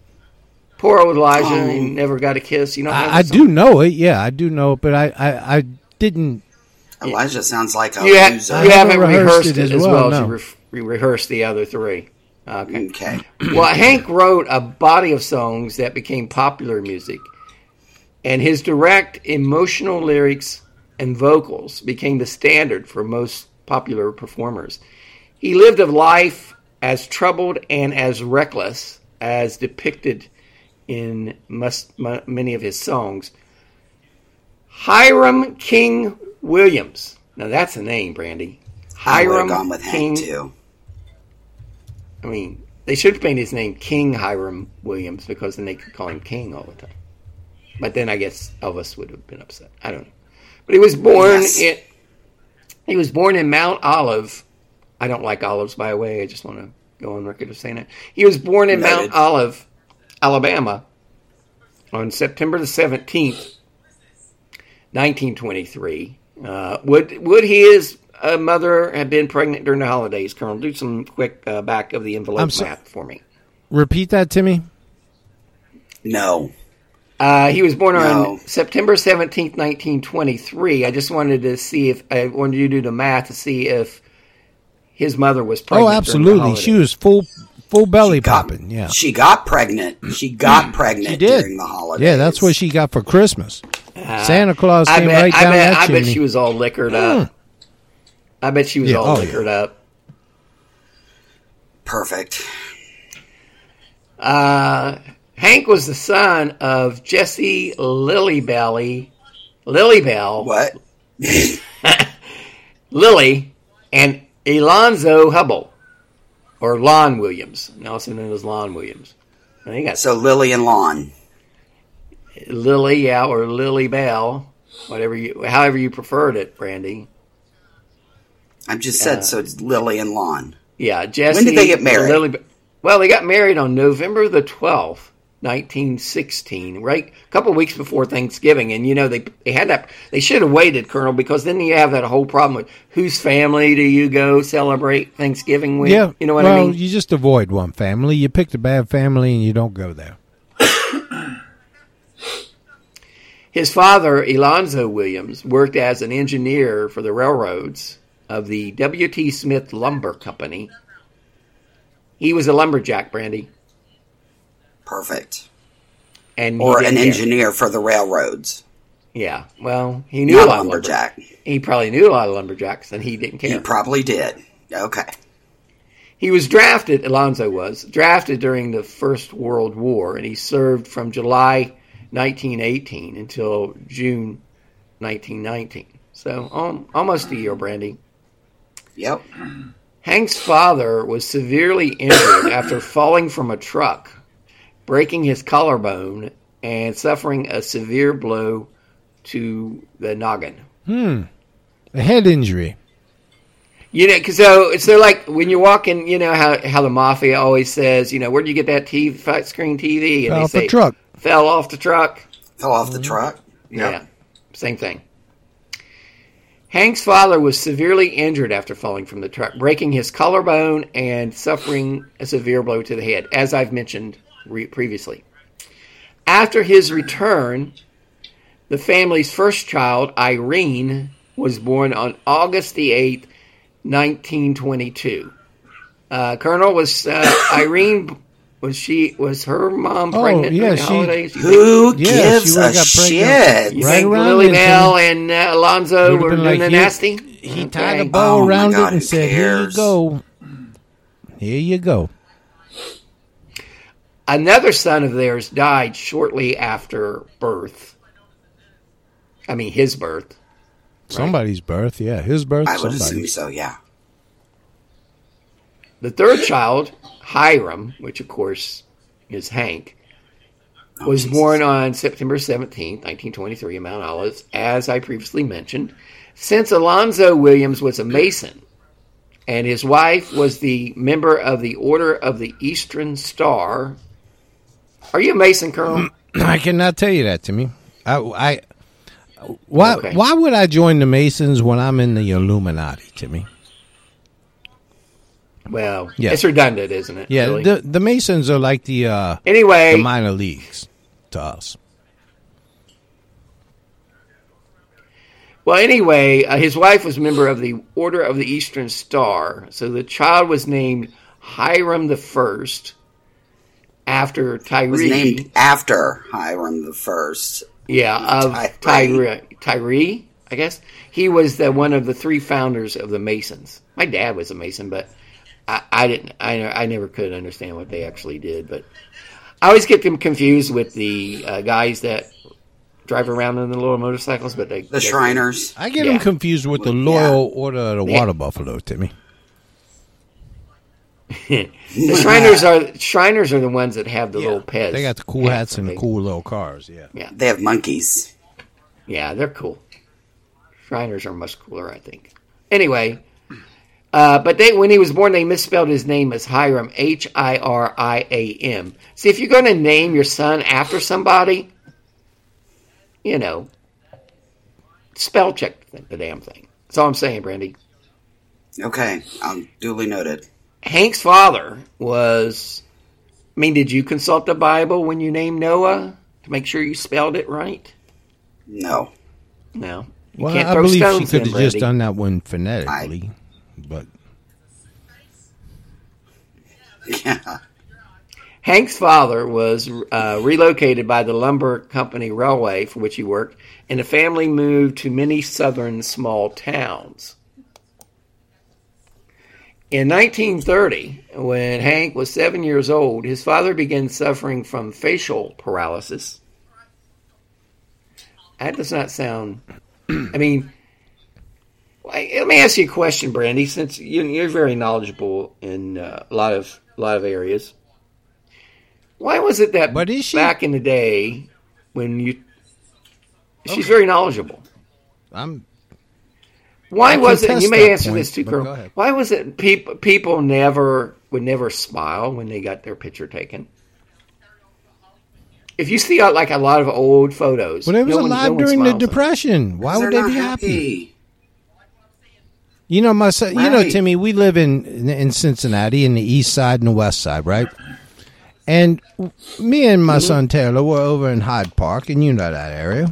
Poor old Elijah. Aw. He oh. never got a kiss. You know. I, I do know it. Yeah, I do know it, but I, I, I didn't. Elijah sounds like a You, ha- loser. you haven't haven't rehearsed rehearsed, it it as as well, well, as you re- you rehearsed the other three. Okay. Okay. Well, Hank wrote a body of songs that became popular music, and his direct, emotional lyrics and vocals became the standard for most popular performers. He lived a life as troubled and as reckless as depicted in must, m- many of his songs. Hiram King Williams. Now that's a name, Brandy. I Hiram gone with King too. I mean, they should have made his name King Hiram Williams because then they could call him King all the time. But then I guess Elvis would have been upset. I don't know. But he was born Yes. in he was born in Mount Olive. I don't like olives, by the way. I just want to go on record of saying that. He was born in Mount Olive, Alabama, on September the seventeenth, nineteen twenty-three. Uh, would would his uh, mother have been pregnant during the holidays? Colonel, do some quick uh, back of the envelope so- math for me. Repeat that, Timmy. No. Uh, he was born No. on September 17th, 1923. I just wanted to see if I wanted you to do the math to see if his mother was oh, pregnant. Oh, during the absolutely. She was full full belly got- popping. Yeah, She got pregnant. She got hmm. pregnant she did. during the holidays. Yeah, that's what she got for Christmas. Uh, Santa Claus I came bet, right I down bet, that I bet she was all liquored up. Hmm. I bet she was Yeah, all oh, yeah. liquored up. perfect. Uh, Hank was the son of Jesse Lilybelly, Lilybell, What? Lily, and Alonzo Hubble, or Lon Williams, also known as Lon Williams. And he got So Lily and Lawn. Lily, yeah, or Lily Bell, whatever you, however you preferred it, Brandy. I just said so. It's Lily and Lawn. Yeah, Jesse. When did they get married? Lily, well, they got married on November the twelfth, nineteen sixteen, right? A couple weeks before Thanksgiving, and you know they they had that. They should have waited, Colonel, because then you have that whole problem with whose family do you go celebrate Thanksgiving with? yeah, you know what well, I mean. you just avoid one family. You picked a bad family and you don't go there. His father, Alonzo Williams, worked as an engineer for the railroads of the W.T. Smith Lumber Company. He was a lumberjack, Brandy, Perfect. and Or an engineer for the railroads. Yeah, well, he knew Not a lot of lumberjack. lumberjacks. He probably knew a lot of lumberjacks, and he didn't care. He probably did. Okay. He was drafted. Alonzo was drafted during the First World War, and he served from July 1918 until June 1919. So um, almost a year, Brandy. Yep. Hank's father was severely injured after falling from a truck, breaking his collarbone and suffering a severe blow to the noggin. Hmm. A head injury. You know, 'cause so so like when you're walking, you know how how the mafia always says, you know, where would you get that TV, flat screen TV? And Fell they off the say, truck. Fell off the truck. Fell off the mm-hmm. truck. Yeah, same thing. Hank's father was severely injured after falling from the truck, breaking his collarbone and suffering a severe blow to the head, as I've mentioned re- previously. After his return, the family's first child, Irene, was born on August the 8th, 1922. Uh, Colonel, was uh, Irene, was she, was her mom Oh, pregnant yeah, during the she- holidays? You Who Yeah, gives she a got shit? you Right think Lily it, Bell and uh, Alonzo were been doing like, the nasty? He Okay. tied a bow Oh, around God, it and who said, "Here you go. Here you go." Another son of theirs died shortly after birth. I mean, his birth. Somebody's birth, yeah, his birth. I would assume so, yeah. The third child, Hiram, which of course is Hank, oh, was born on September 17th, 1923, in Mount Olives, as I previously mentioned. Since Alonzo Williams was a Mason and his wife was the member of the Order of the Eastern Star. Are you a Mason, Colonel? I cannot tell you that to me. I, I why Okay. why would I join the Masons when I'm in the Illuminati, Timmy? Well, Yeah. it's redundant, isn't it? Yeah, really? the the Masons are like the uh, anyway, the minor leagues to us. Well, anyway, uh, his wife was a member of the Order of the Eastern Star, so the child was named Hiram the First after Tyree. Was named after Hiram the First. yeah, of Tyree. Tyree. Tyree, I guess he was the one of the three founders of the Masons. My dad was a Mason, but I, I didn't. I I never could understand what they actually did. But I always get them confused with the uh, guys that drive around in the little motorcycles, but they The Shriners. I get Yeah. them confused with the Loyal Order of the Yeah. Water Buffalo, Timmy. The Shriners are Shriners are the ones that have the little pets. They got the cool hats and the cool little cars. Yeah, yeah. They have monkeys. Yeah, they're cool. Shriners are much cooler, I think. Anyway, uh, but they when he was born, they misspelled his name as Hiram, H I R I A M. See, if you're going to name your son after somebody, you know, spell check the, the damn thing. That's all I'm saying, Brandy. Okay, I'm um, duly noted. Hank's father was. I mean, did you consult the Bible when you named Noah? to make sure you spelled it right? No. No. You Well, can't I believe she could have just done that one phonetically, but Yeah. Hank's father was uh, relocated by the lumber company railway for which he worked, and the family moved to many southern small towns. In 1930, when Hank was seven years old, his father began suffering from facial paralysis. That does not sound. I mean, let me ask you a question, Brandy. Since you- you're very knowledgeable in uh, a lot of a lot of areas, why was it that But is she? back in the day when you? She's very knowledgeable. I'm Why I was it? You may answer point, this too, but Colonel. Why was it people people never would never smile when they got their picture taken? If you see uh, like a lot of old photos, well, they was no one- no alive during the depression. Why would they be happy? happy. You know, my son, you know, Timmy, we live in in Cincinnati, in the east side and the west side, right? And me and my son Taylor were over in Hyde Park, and you know that area.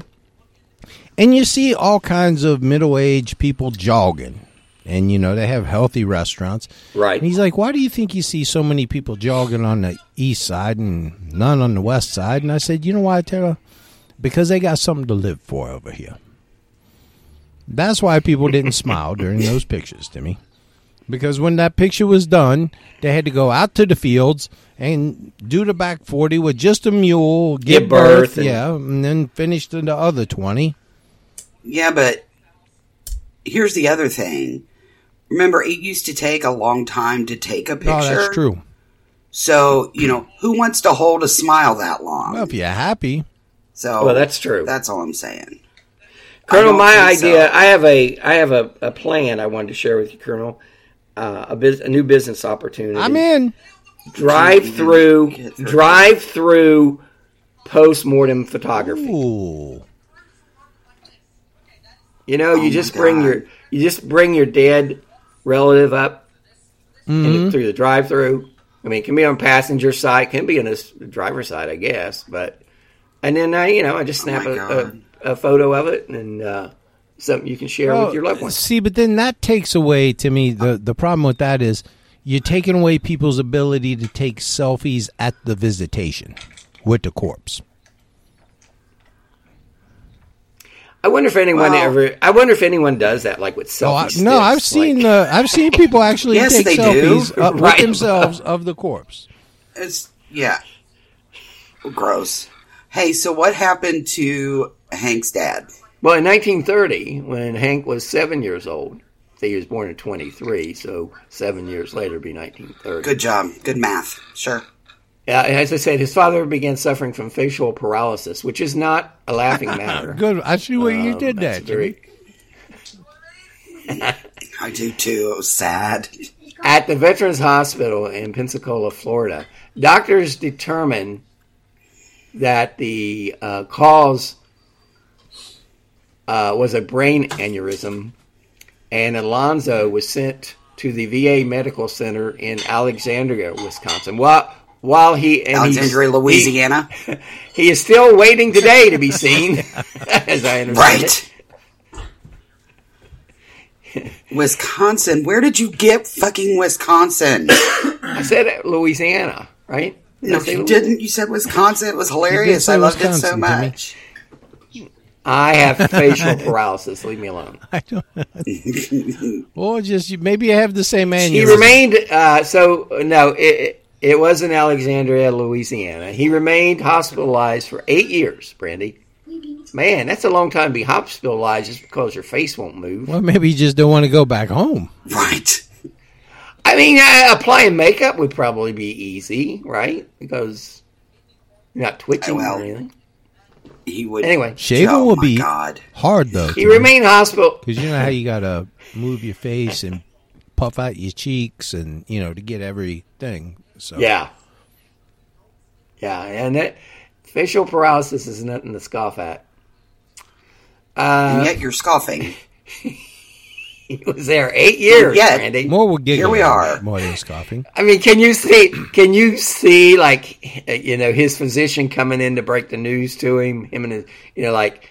And you see all kinds of middle aged people jogging, and you know they have healthy restaurants. Right. And he's like, "Why do you think you see so many people jogging on the east side and none on the west side?" And I said, "You know why, Taylor? Because they got something to live for over here." That's why people didn't smile during those pictures, Timmy. Because when that picture was done, they had to go out to the fields and do the back 40 with just a mule, give, Give birth, birth and- yeah, and then finish to the other 20. Yeah, but here's the other thing. Remember, it used to take a long time to take a picture. Oh, that's true. So, you know, who wants to hold a smile that long? Well, if you're happy, so Well, that's true. That's all I'm saying. Colonel, my think so. idea. I have a I have a, a plan I wanted to share with you, Colonel. Uh, a, bus- a new business opportunity. I'm in. drive through through. drive through post mortem photography. Ooh. You know, Oh you just bring God. your you just bring your dead relative up Mm-hmm. through the drive through. I mean, it can be on passenger side, can be on the driver's side, I guess. But and then I, you know, I just snap Oh a, a, a photo of it and uh, something you can share Well, with your loved ones. See, but then that takes away, to me, the, the problem with that is you're taking away people's ability to take selfies at the visitation with the corpse. I wonder if anyone Well- ever. I wonder if anyone does that, like with Oh, I, selfie. no, I've seen like- uh, I've seen people actually Yes, take they do. selfies uh, with themselves of the corpse. It's yeah, gross. Hey, so what happened to Hank's dad? Well, in 1930, when Hank was seven years old, he was born in 23, so seven years later would be 1930. Good job. Good math. Sure. Yeah, as I said, his father began suffering from facial paralysis, which is not a laughing matter. Good. I see where you Um, did that's that. very- I do too. It was sad. At the Veterans Hospital in Pensacola, Florida, doctors determined that the uh, cause uh, was a brain aneurysm, and Alonzo was sent to the VA Medical Center in Alexandria, Wisconsin. While while he and he's- Alexandria, he- Louisiana. he, is still waiting today to be seen, as I understand right. it. Wisconsin. Where did you get fucking Wisconsin? I said Louisiana, right? Did no, you didn't. You said Wisconsin. It was hilarious. I loved it so much. I have facial paralysis. Leave me alone. I don't. or just maybe I have the same aneurysm. He remained. Uh, so no, it, it it was in Alexandria, Louisiana. He remained hospitalized for eight years. Brandy, man, that's a long time to be hospitalized just because your face won't move. Well, maybe you just don't want to go back home. Right. I mean, uh, applying makeup would probably be easy, right? Because you're not twitching well, or anything. He would. Anyway, Shaving oh will be God. hard though. he remained hospital. because you know how you gotta move your face and puff out your cheeks and you know to get everything. So Yeah. Yeah, and that facial paralysis is nothing to scoff at. and Uh, yet you're scoffing. he was there eight years, Yeah. Randy. More will giggle. Here we are. More than scoffing. I mean, can you see? Can you see like you know his physician coming in to break the news to him? Him and his, you know, like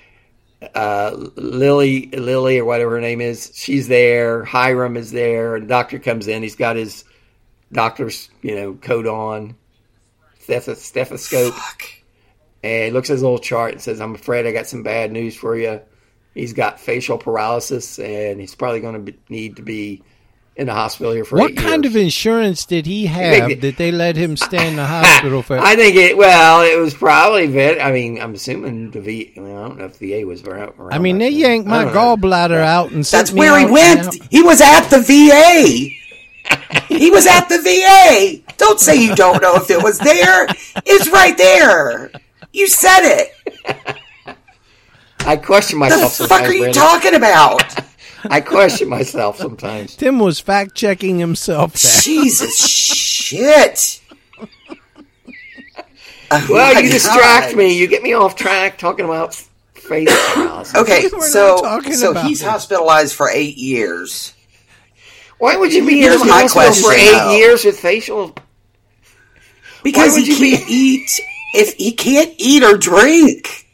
uh, Lily, Lily or whatever her name is. She's there. Hiram is there. And doctor comes in. He's got his doctor's you know coat on, steth- stethoscope, and he looks at his little chart and says, "I'm afraid I got some bad news for you." He's got facial paralysis, and he's probably going to need to be in the hospital here for What eight kind years. of insurance did he have Big- that they let him stay in the hospital for? I think it. Well, it was probably vet. I mean, I'm assuming the V. Well, I don't know if the VA was around. around I mean, they yanked my I don't know. gallbladder out and sent That's me where he out went. now. He was at the VA. He was at the VA. Don't say you don't know if it was there. It's right there. You said it. I question myself. What the fuck sometimes, are you Brandon. talking about? I question myself sometimes. Tim was fact checking himself. There. Jesus shit. Oh Well, my you distract God. me. You get me off track talking about face paralysis. Okay, so so he's this. hospitalized for eight years. Why would you be in Here's the my hospital for eight though. years with facial? Because he can't eat if he can't eat or drink.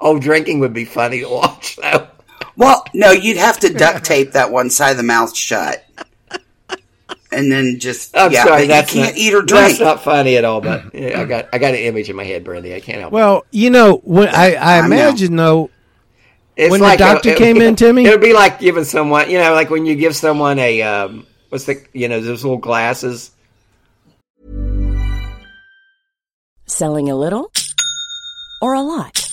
Oh, drinking would be funny to watch, though. Well, no, you'd have to duct tape that one side of the mouth shut. And then just I'm yeah, sorry, but that's you can't not, eat or That's drink. not funny at all. But yeah, I got I got an image in my head, Brandy. I can't help. it. Well, you know, when I, I I know. imagine though, It's when the like doctor came in, Timmy? it would be like giving someone, you know, like when you give someone a um, what's the, you know, those little glasses. Selling a little or a lot?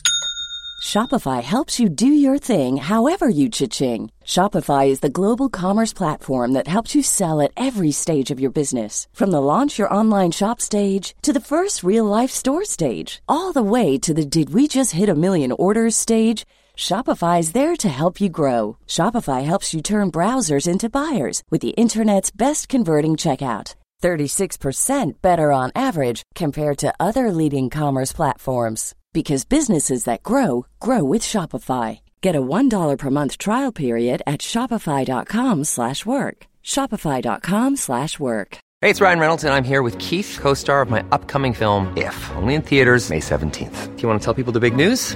Shopify helps you do your thing however you cha-ching. Shopify is the global commerce platform that helps you sell at every stage of your business. From the launch your online shop stage to the first real life store stage, all the way to the did we just hit a million orders stage. Shopify is there to help you grow. Shopify helps you turn browsers into buyers with the internet's best converting checkout. 36% better on average compared to other leading commerce platforms because businesses that grow grow with Shopify. Get a $1 per month trial period at shopify.com/work. shopify.com/work. Hey, it's Ryan Reynolds, and I'm here with Keith, co star of my upcoming film, If, only in theaters, May 17th. Do you want to tell people the big news?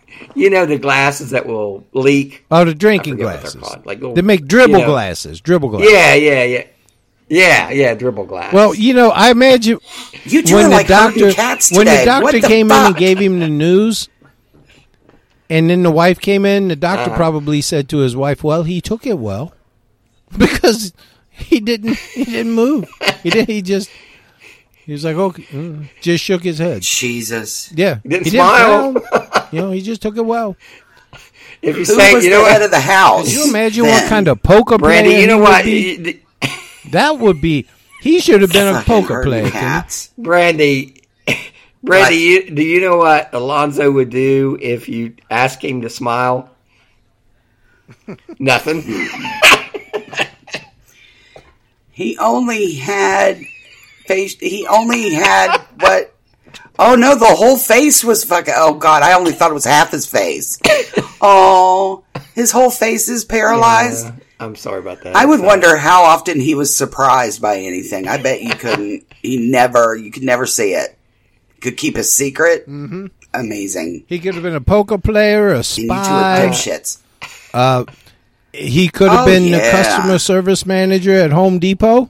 you know the glasses that will leak oh, the drinking I forget what they're glasses. like little- they make dribble you know. glasses. Dribble glasses. yeah yeah yeah yeah yeah dribble glass Well, you know, I imagine You two when are the like doctor when the doctor the came in and gave him the news, and then the wife came in. The doctor Uh-huh. probably said to his wife, "Well, he took it well because he didn't he didn't move. He did. He just he was like, okay, uh," just shook his head. Jesus. Yeah, He Didn't he smile. frown. you know, he just took it well. if you Who say you know head of the house? Can you imagine what kind of poker Brandy player you know he would what be? That would be. He should have been a poker player. Timmy. cats. Brandy Brandy you, do you know what Alonzo would do if you ask him to smile nothing He only had face. He only had what? Oh no, the whole face was fucking. Oh god, I only thought it was half his face. Oh, his whole face is paralyzed. Uh, I'm sorry about that I would Uh, wonder how often he was surprised by anything. I bet you couldn't. He never. You could never see it. Could keep a secret. Mm-hmm. Amazing. He could have been a poker player, a And you two are spy. dipshits. He could have Oh, been the yeah. customer service manager at Home Depot.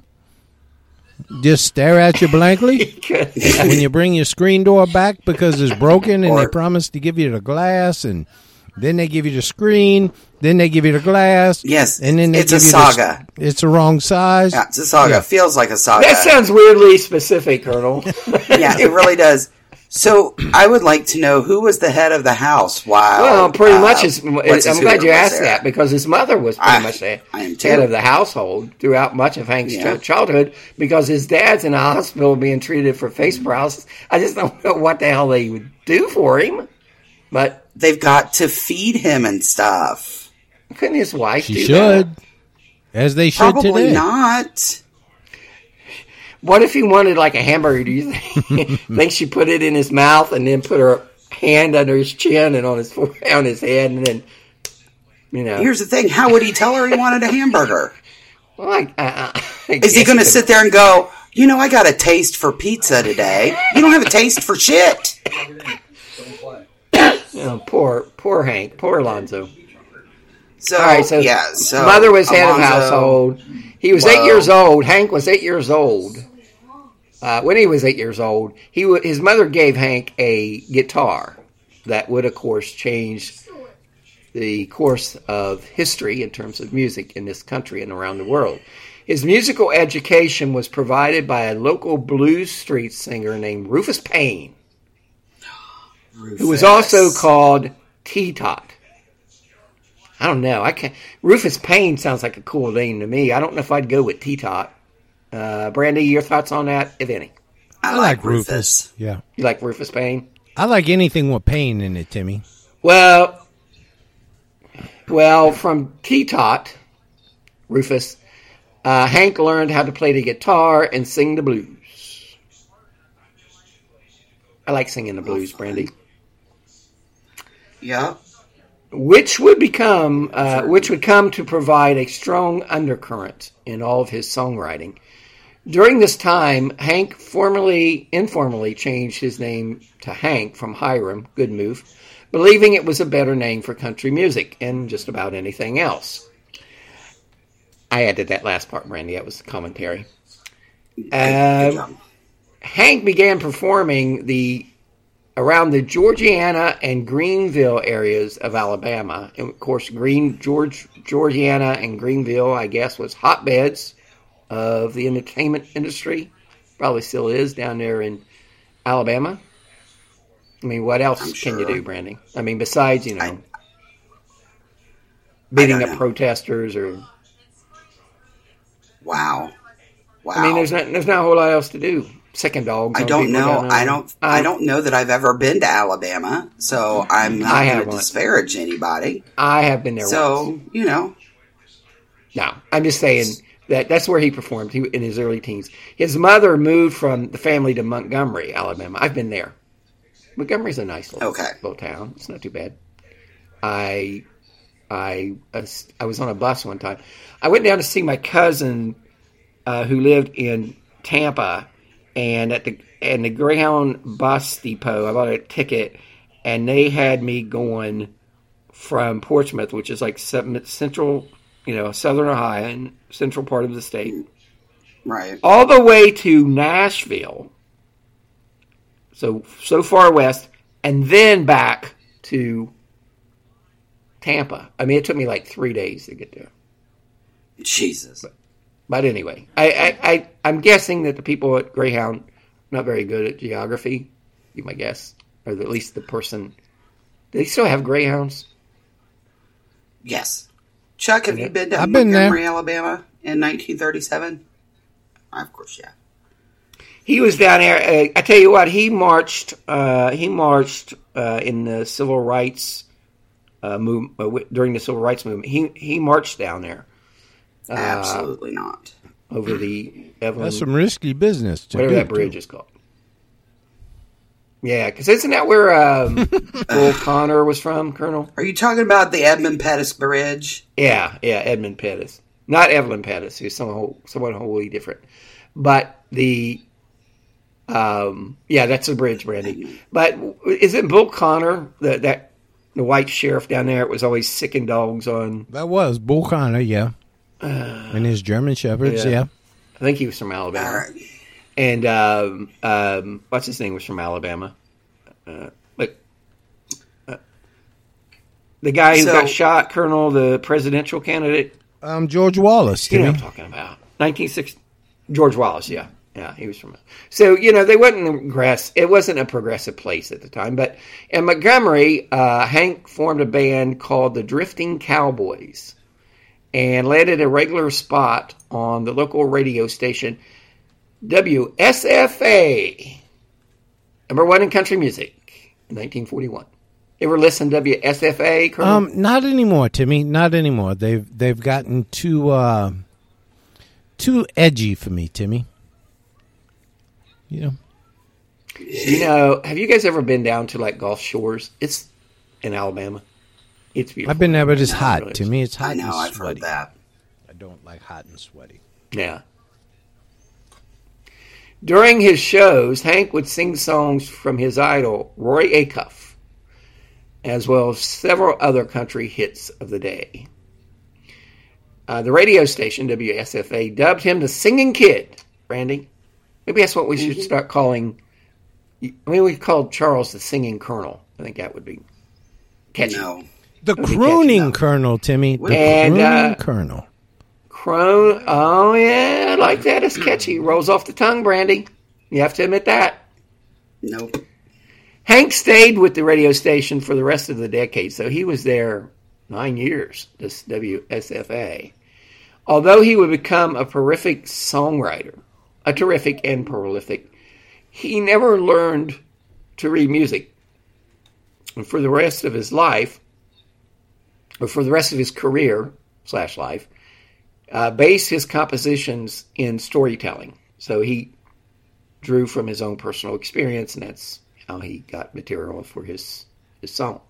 Just stare at you blankly when you bring your screen door back because it's broken, and they promise to give you the glass, and then they give you the screen, then they give you the glass. Yes, and then they it's a give you the- saga. it's the wrong size. Yeah, it's a saga. Yeah. Feels like a saga. that sounds weirdly specific Colonel yeah, it really does. So I would like to know who was the head of the house while. Well, pretty uh, much. His, what's I'm glad you asked there. that because his mother was pretty I- much the head of the household throughout much of Hank's Yeah. ch- childhood because his dad's in a hospital being treated for face paralysis. I just don't know what the hell they would do for him. But They've got to feed him and stuff. couldn't his wife She do should, as they should Probably today. not. That? What if he wanted like a hamburger? Do you think, think she put it in his mouth and then put her hand under his chin and on his fore- on his head and then you know? Here's the thing: How would he tell her he wanted a hamburger? well, I, I, I Is he going to sit there and go? You know, I got a taste for pizza today. You don't have a taste for shit. You oh, know, poor, poor Hank, poor Alonzo. So, All right, so, yeah, so mother was head of household. He was eight years old. Hank was eight years old. Uh, when he was eight years old, he w- his mother gave Hank a guitar that would, of course, change the course of history in terms of music in this country and around the world. His musical education was provided by a local blues street singer named Rufus Payne, who was also called T Tot. I don't know. I can't. Rufus Payne sounds like a cool name to me. I don't know if I'd go with T Tot. Uh, Brandy, your thoughts on that, if any? I, I like Rufus. Yeah, You like Rufus Payne? I like anything with pain in it, Timmy. Well, well, from T Tot, Rufus, uh, Hank learned how to play the guitar and sing the blues. I like singing the blues, Brandy. Yeah. which would become uh, which would come to provide a strong undercurrent in all of his songwriting. During this time, Hank formally informally changed his name to Hank from Hiram, good move, believing it was a better name for country music and just about anything else. I added that last part, Randy. That was the commentary. Um, Hank began performing the around the Georgiana and Greenville areas of Alabama. And of course, Green George Georgiana and Greenville, I guess, was hotbeds of the entertainment industry. Probably still is down there in Alabama. I mean, what else I'm can you do, Brandy? I mean, besides you know I- beating up know. protesters or Wow. Wow. I mean, there's not there's not a whole lot else to do. Second dogs. I don't know. I don't. I Uh, don't know that I've ever been to Alabama, so I'm not going to disparage anybody. I have been there. once. So you know, No, I'm just saying that that's where he performed he, in his early teens. His mother moved from the family to Montgomery, Alabama. I've been there. Montgomery's a nice little, Okay. little town. It's not too bad. I, I, I was on a bus one time. I went down to see my cousin uh, who lived in Tampa, and at the and the Greyhound bus depot, I bought a ticket, and they had me going from Portsmouth, which is like central, you know, southern Ohio, and central part of the state, right? all the way to Nashville. So so far west, and then back to Tampa. I mean, it took me like three days to get there. Jesus. But anyway, I, I, I I'm guessing that the people at Greyhound not very good at geography. Be my guess, or at least the person. They still have Greyhounds? Yes. Chuck, have you been to I've been there. Montgomery, Alabama in 1937? Of course, yeah. He was down there. Uh, I tell you what, he marched. Uh, he marched uh, in the civil rights uh, move uh, during the civil rights movement. He he marched down there Uh, Absolutely not. over the Evelyn, That's some risky business. To whatever do, that bridge too. is called. Yeah, because isn't that where um, Bull Connor was from, Colonel? Are you talking about the Edmund Pettus Bridge? Yeah, yeah, Edmund Pettus, not Evelyn Pettus, who's someone whole- someone wholly different. But the, um, yeah, that's the bridge, Brandy. But is it Bull Connor that that the white sheriff down there? It was always sicking dogs on. That was Bull Connor, yeah. and his German Shepherds, yeah. yeah. I think he was from Alabama. All right. And um, um, what's his name was from Alabama. Uh, but uh, the guy who So- got shot, Colonel, the presidential candidate. Um, George Wallace, You know what I'm talking about. 1960. George Wallace, yeah. Yeah, he was from. So you know they wasn't progress. It wasn't a progressive place at the time. But in Montgomery, uh, Hank formed a band called the Drifting Cowboys, and landed a regular spot on the local radio station WSFA, number one in country music, in 1941. Ever listen to WSFA? Colonel? Um, not anymore, Timmy. Not anymore. They've they've gotten too uh, too edgy for me, Timmy. You know. You know, have you guys ever been down to like Gulf Shores? It's in Alabama. It's beautiful. I've been there, but it's hot, really is. Timmy. It's hot I know, and I've sweaty. heard that. I don't like hot and sweaty. Yeah. During his shows, Hank would sing songs from his idol, Roy Acuff, as well as several other country hits of the day. Uh, the radio station, WSFA, dubbed him the Singing Kid, Randy. Maybe that's what we should start calling. I mean, we called Charles the Singing Colonel. I think that would be catchy. No. The Let me catch crooning colonel, Timmy. The And, crooning uh, colonel. Crone. Oh yeah, I like that. It's catchy. Rolls off the tongue, Brandy. You have to admit that. Nope. Hank stayed with the radio station for the rest of the decade, so he was there nine years. This WSFA. Although he would become a prolific songwriter, a terrific and prolific, he never learned to read music. And for the rest of his life, or for the rest of his career slash life, uh, based his compositions in storytelling. So he drew from his own personal experience, and that's how he got material for his his song.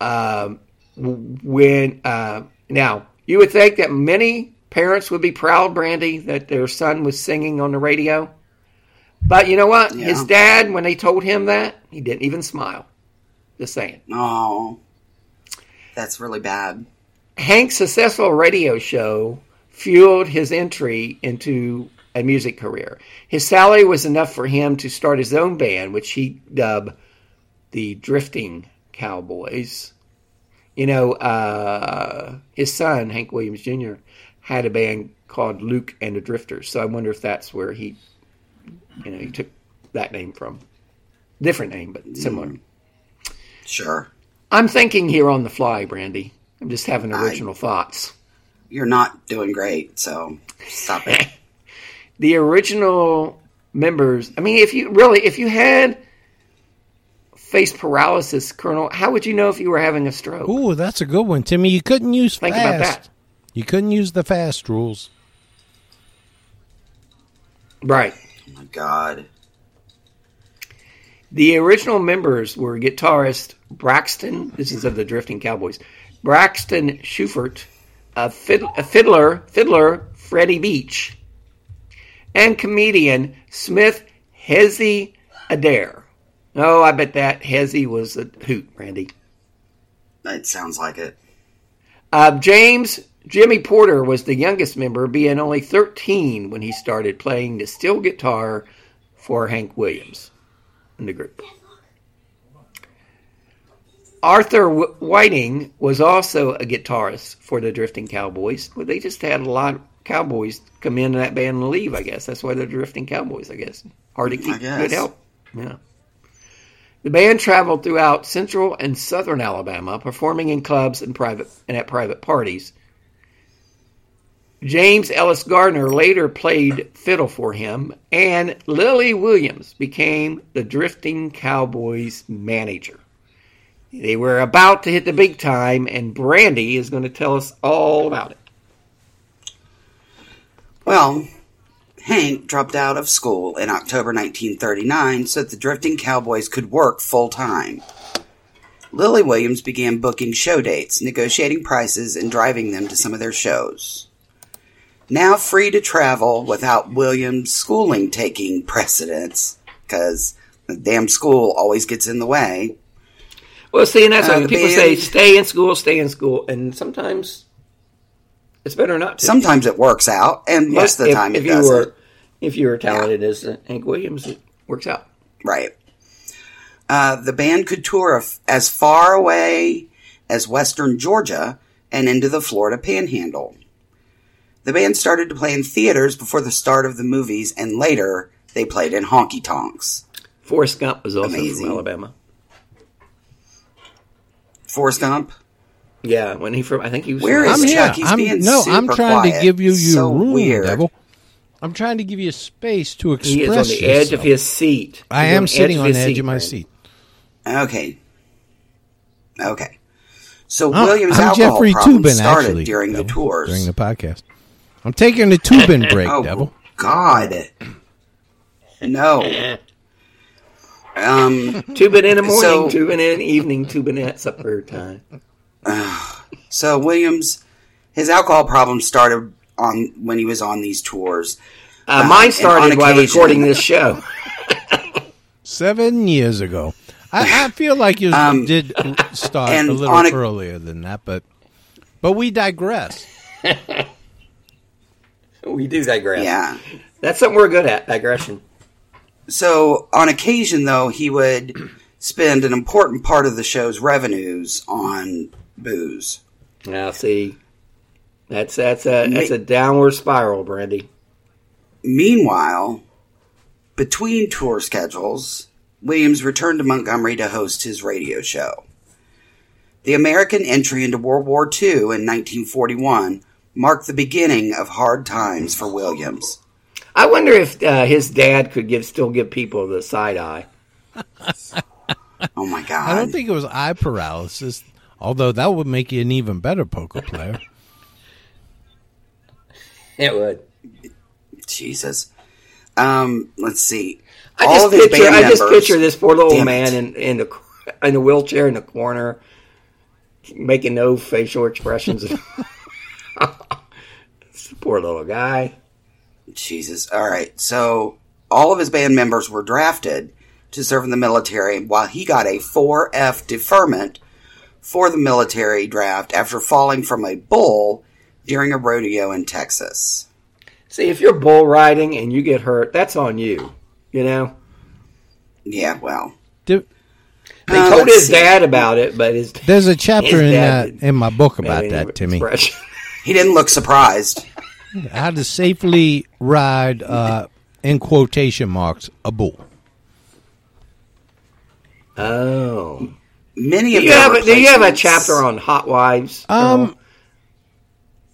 Um, when uh, now you would think that many parents would be proud, Brandy, that their son was singing on the radio. But you know what? Yeah. His dad, when they told him that, he didn't even smile. Just saying. Oh, that's really bad. Hank's successful radio show fueled his entry into a music career. His salary was enough for him to start his own band, which he dubbed the Drifting Cowboys. You know, uh, his son, Hank Williams Jr., had a band called Luke and the Drifters. So I wonder if that's where he, you know, he took that name from. Different name, but similar. Sure. I'm thinking here on the fly, Brandy. I'm just having I- original thoughts. You're not doing great, so stop it. the original members. I mean, if you really, if you had face paralysis, Colonel, how would you know if you were having a stroke? Ooh, that's a good one, Timmy. You couldn't use Think fast. about that. You couldn't use the fast rules. Right. Oh my god. The original members were guitarist Braxton. This is of the Drifting Cowboys. Braxton Schuffert, a, fid- a fiddler, fiddler Freddie Beach, and comedian Smith Hezzy Adair. Oh, I bet that Hezzy was a hoot, Randy. It sounds like it. Uh, James Jimmy Porter was the youngest member, being only 13 when he started playing the steel guitar for Hank Williams in the group. Arthur w- Whiting was also a guitarist for the Drifting Cowboys. Well, they just had a lot of cowboys come into that band and leave, I guess. That's why they're Drifting Cowboys, I guess. Hard to keep good help. Yeah. The band traveled throughout central and southern Alabama, performing in clubs and private and at private parties. James Ellis Gardner later played fiddle for him, and Lily Williams became the Drifting Cowboys manager. They were about to hit the big time, and Brandy is going to tell us all about it. Well, Hank dropped out of school in October 1939 so that the Drifting Cowboys could work full time. Lily Williams began booking show dates, negotiating prices, and driving them to some of their shows. Now free to travel without Williams' schooling taking precedence, because the damn school always gets in the way. Well, see, and that's Uh, people say stay in school, stay in school, and sometimes it's better not to. Sometimes it works out, and Yeah, most of the if, time if it you doesn't. were if you were talented as uh, Hank Williams, it works out. Right. Uh, the band could tour as far away as western Georgia and into the Florida panhandle. The band started to play in theaters before the start of the movies, and later they played in honky tonks. Forrest Gump was also Amazing. from Alabama. Forrest Gump. Yeah, when he from I think he was. Where from I'm Alabama. here. Chuck? He's I'm, being no, I'm super trying to give you your So room, weird. devil. I'm trying to give you space to express He is on the edge of his seat. I He's am sitting on the edge seat, of my Brandon. seat. Okay. Okay. So Oh, Williams' I'm alcohol Jeffrey problem Toobin, started actually, during the devil, tours. during the podcast. I'm taking a Toobin break, oh devil. God. No. Um. Tubing in the morning, So- tubing in the evening, tubing at supper time. So Williams, his alcohol problem started on when he was on these tours. Uh, Uh, mine started on while occasion- recording this show. Seven years ago. I, I feel like you Um, did start a little a- earlier than that, but but we digress. we do digress. Yeah. That's something we're good at, digression. So on occasion, though, he would spend an important part of the show's revenues on booze. Now, see, that's that's a that's a downward spiral, Brandy. Meanwhile, between tour schedules, Williams returned to Montgomery to host his radio show. The American entry into World War II in 1941 marked the beginning of hard times for Williams. I wonder if uh, his dad could give still give people the side eye. Oh my God. I don't think it was eye paralysis, although that would make you an even better poker player. It would. Jesus. Um, let's see. I All just of his picture band I just picture this poor little Damn man it. in in the in the wheelchair in the corner, making no facial expressions. This poor little guy. Jesus. All right. So all of his band members were drafted to serve in the military while he got a 4F deferment for the military draft after falling from a bull during a rodeo in Texas. See, if you're bull riding and you get hurt, that's on you. You know, Yeah, well. Did- they Uh, told his see. dad about it, but his There's a chapter his in dad that in my book about that, Timmy. He didn't look surprised. How to safely ride, uh, in quotation marks, a bull. Oh, Many do of you their have a, do you have a chapter on hot wives? Um,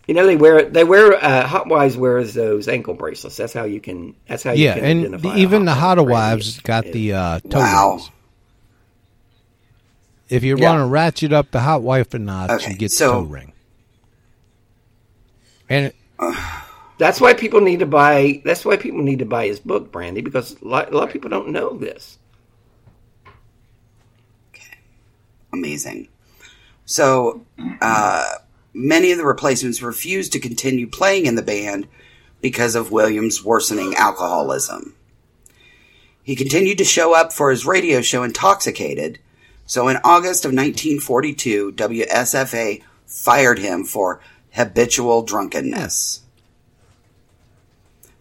You know they wear they wear uh, hot wives wears those ankle bracelets. That's how you can. That's how you yeah, can and identify. the, even a the hot hotter wife. wives got the uh, toe Wow. rings. If you Yeah. want to ratchet up the hot wife or not, Okay, you get so- the toe ring. And That's why people need to buy. That's why people need to buy his book, Brandy, because a lot, a lot of people don't know this. Okay, amazing. So, uh, many of the replacements refused to continue playing in the band because of Williams' worsening alcoholism. He continued to show up for his radio show intoxicated, so in August of 1942, WSFA fired him for habitual drunkenness.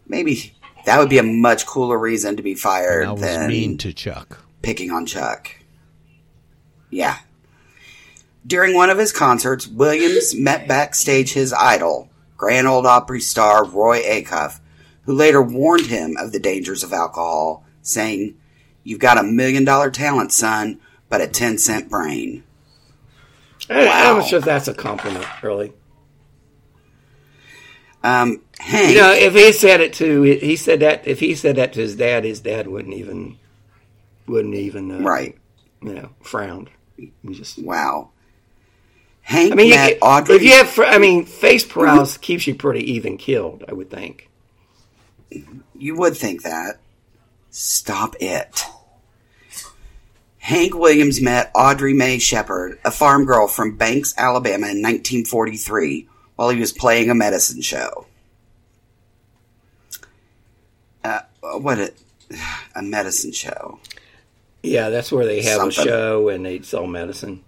Maybe that would be a much cooler reason to be fired I was than mean to Chuck. picking on Chuck. Yeah. During one of his concerts, Williams met backstage his idol, Grand Ole Opry star Roy Acuff, who later warned him of the dangers of alcohol, saying, You've got a million dollar talent, son, but a 10 cent brain. I, I'm Wow. not sure if that's a compliment, really. Um, Hank, You know, if he said it to, he said that if he said that to his dad, his dad wouldn't even, wouldn't even, uh, right. You know, frowned. He just. Wow. Hank I mean, you, Audrey. if you have, I mean, face paralysis keeps you pretty even killed. I would think. You would think that. Stop it. Hank Williams met Audrey Mae Shepard, a farm girl from Banks, Alabama in 1943 while he was playing a medicine show. Uh, what a, a medicine show. Yeah, that's where they have Something. a show and they sell medicine.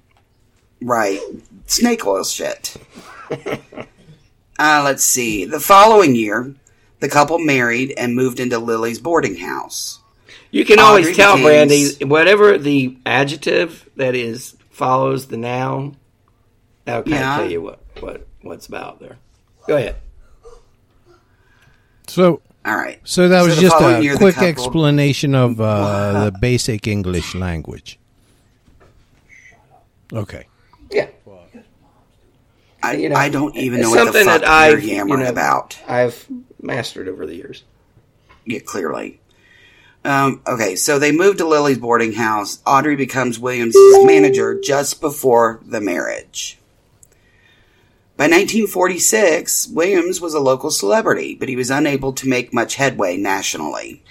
Right. Snake oil shit. uh, let's see. The following year, the couple married and moved into Lily's boarding house. You can always tell, Brandy, whatever the adjective that is follows the noun, that'll kind Yeah. of tell you what, what what's about there. Go ahead. So, All right. so that was the just a year, quick explanation of uh, the basic English language. Okay. Yeah. I, You know, I don't even know what the fuck that I've, you're you yammering know, about. I've mastered over the years. Yeah, clearly. Um, okay, so they move to Lily's boarding house. Audrey becomes Williams' manager just before the marriage. By 1946, Williams was a local celebrity, but he was unable to make much headway nationally.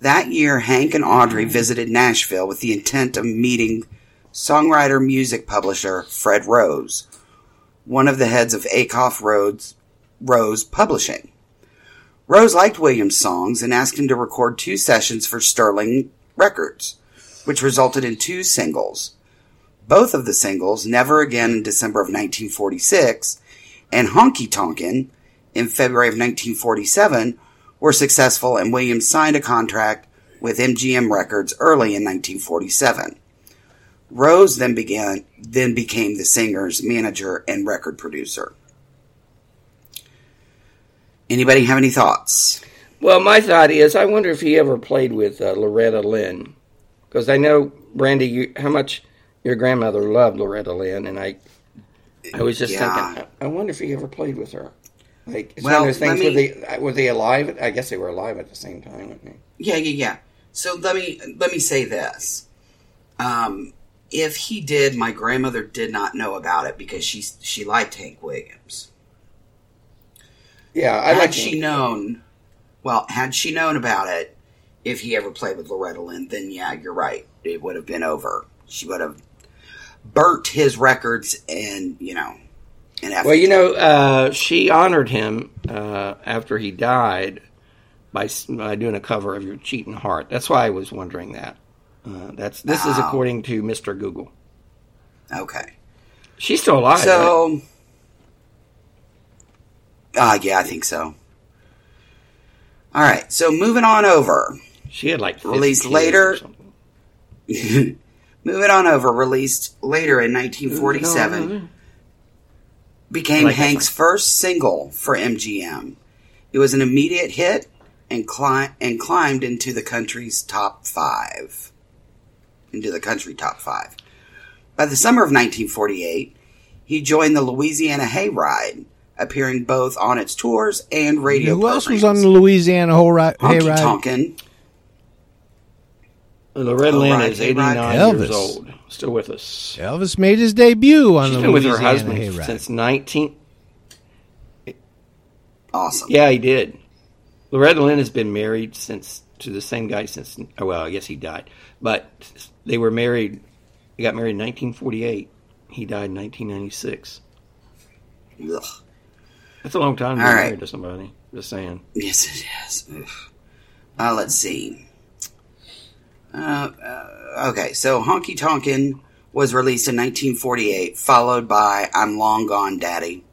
That year, Hank and Audrey visited Nashville with the intent of meeting songwriter music publisher Fred Rose, one of the heads of Acuff Rose, Rose Publishing. Rose liked Williams' songs and asked him to record two sessions for Sterling Records, which resulted in two singles. Both of the singles, Never Again in December of 1946 and Honky Tonkin in February of 1947, were successful and Williams signed a contract with MGM Records early in 1947. Rose then began then became the singer's manager and record producer. Anybody have any thoughts? Well, my thought is, I wonder if he ever played with uh, Loretta Lynn, because I know Brandy, you, how much your grandmother loved Loretta Lynn, and I, I was just Yeah. thinking, I wonder if he ever played with her. Like, it's Well, one of those things. let Were me- they were they alive? I guess they were alive at the same time, they? Yeah, yeah, yeah. So let me let me say this. Um, if he did, my grandmother did not know about it because she she liked Hank Williams. Yeah, I had like she known, well, had she known about it, if he ever played with Loretta Lynn, then yeah, you're right. It would have been over. She would have burnt his records, and you know, and Well, you know, uh, she honored him uh, after he died by, by doing a cover of "Your Cheating Heart." That's why I was wondering that. Uh, that's this is according to Mister Google. okay. She's still alive. right? So, uh, yeah, I think so. All right, so moving on over. She had like released later. something. It on over, released later in 1947, became like Hank's first single for MGM. It was an immediate hit and, cli- and climbed into the country's top five. Into the country top five. By the summer of 1948, he joined the Louisiana Hayride, appearing both on its tours and radio Who else was on the Louisiana whole ri- Honky hayride? Tonkin, Loretta Oh, Lynn is 89 right. years old, still with us. Elvis made his debut on She's the been with her husband hayride. since 19. awesome. Yeah, he did. Loretta Lynn has been married since to the same guy since. oh, Well, I guess he died, but they were married. They got married in 1948. He died in 1996. Ugh. That's a long time to be All right. married to somebody. Just saying. Yes, it is. Ugh. Uh, let's see. Uh, uh, okay, so Honky Tonkin was released in 1948, followed by I'm Long Gone Daddy.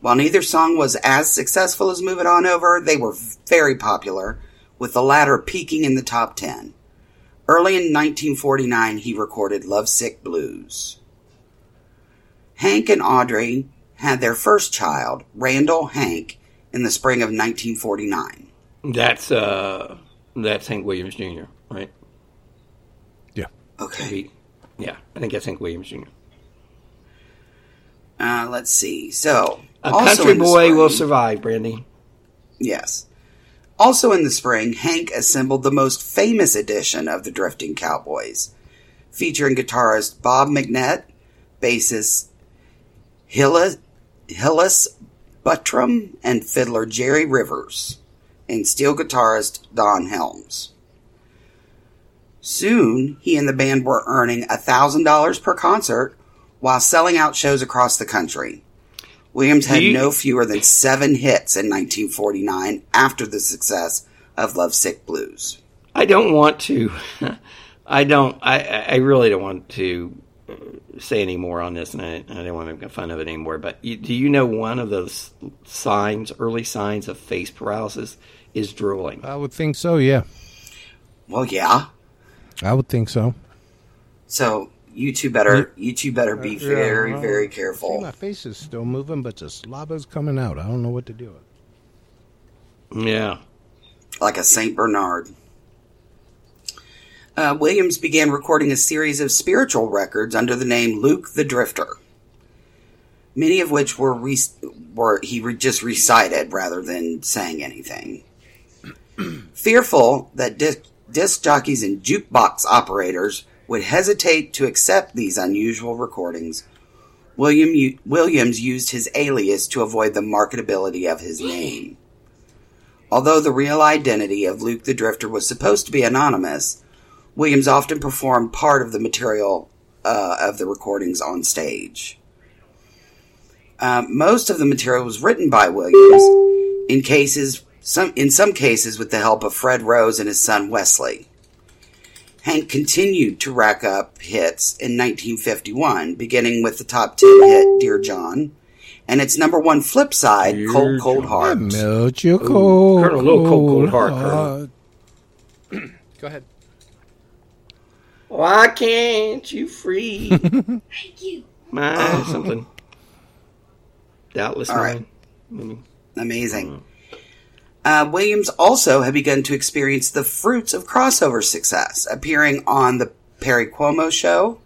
While neither song was as successful as Move It On Over, they were very popular, with the latter peaking in the top 10. Early in 1949, he recorded Lovesick Blues. Hank and Audrey had their first child, Randall Hank, in the spring of 1949. That's uh, that's Hank Williams Jr. Right? Okay. Yeah, I think that's Hank Williams Jr. Uh, let's see. So, A also country boy will survive, Brandy. Yes. Also in the spring, Hank assembled the most famous edition of the Drifting Cowboys, featuring guitarist Bob McNett, bassist Hillous, Hillous Butrum, and fiddler Jerry Rivers, and steel guitarist Don Helms. Soon, he and the band were earning $1,000 per concert while selling out shows across the country. Williams had Do you- no fewer than seven hits in 1949 after the success of Lovesick Blues. I don't want to. I don't. I. I really don't want to say any more on this, and I, I don't want to make fun of it anymore. But you, do you know one of those signs, early signs of face paralysis, is drooling? I would think so, yeah. Well, yeah. I would think so. So you two better, you two better be Yeah, very, well, very See, careful. my face is still moving, but the slobber's coming out. I don't know what to do. Yeah. like a Saint Bernard. Uh, Williams began recording a series of spiritual records under the name Luke the Drifter, many of which were re- were he re- just recited rather than saying anything. Fearful that disc, disc jockeys and jukebox operators would hesitate to accept these unusual recordings, William Williams used his alias to avoid the marketability of his name. Although the real identity of Luke the Drifter was supposed to be anonymous, Williams often performed part of the material uh, of the recordings on stage. Uh, most of the material was written by Williams, in cases some in some cases with the help of Fred Rose and his son Wesley. Hank continued to rack up hits in 1951, beginning with the top 10 hit Dear John and its number one flip side, Cold Cold Heart. Melt your cold, Colonel, a little cold, cold heart, heart. Go ahead. Why can't you free Thank you. my something? Doubtless All right. mine. Mm. Amazing. Uh, Williams also had begun to experience the fruits of crossover success, appearing on the Perry Como show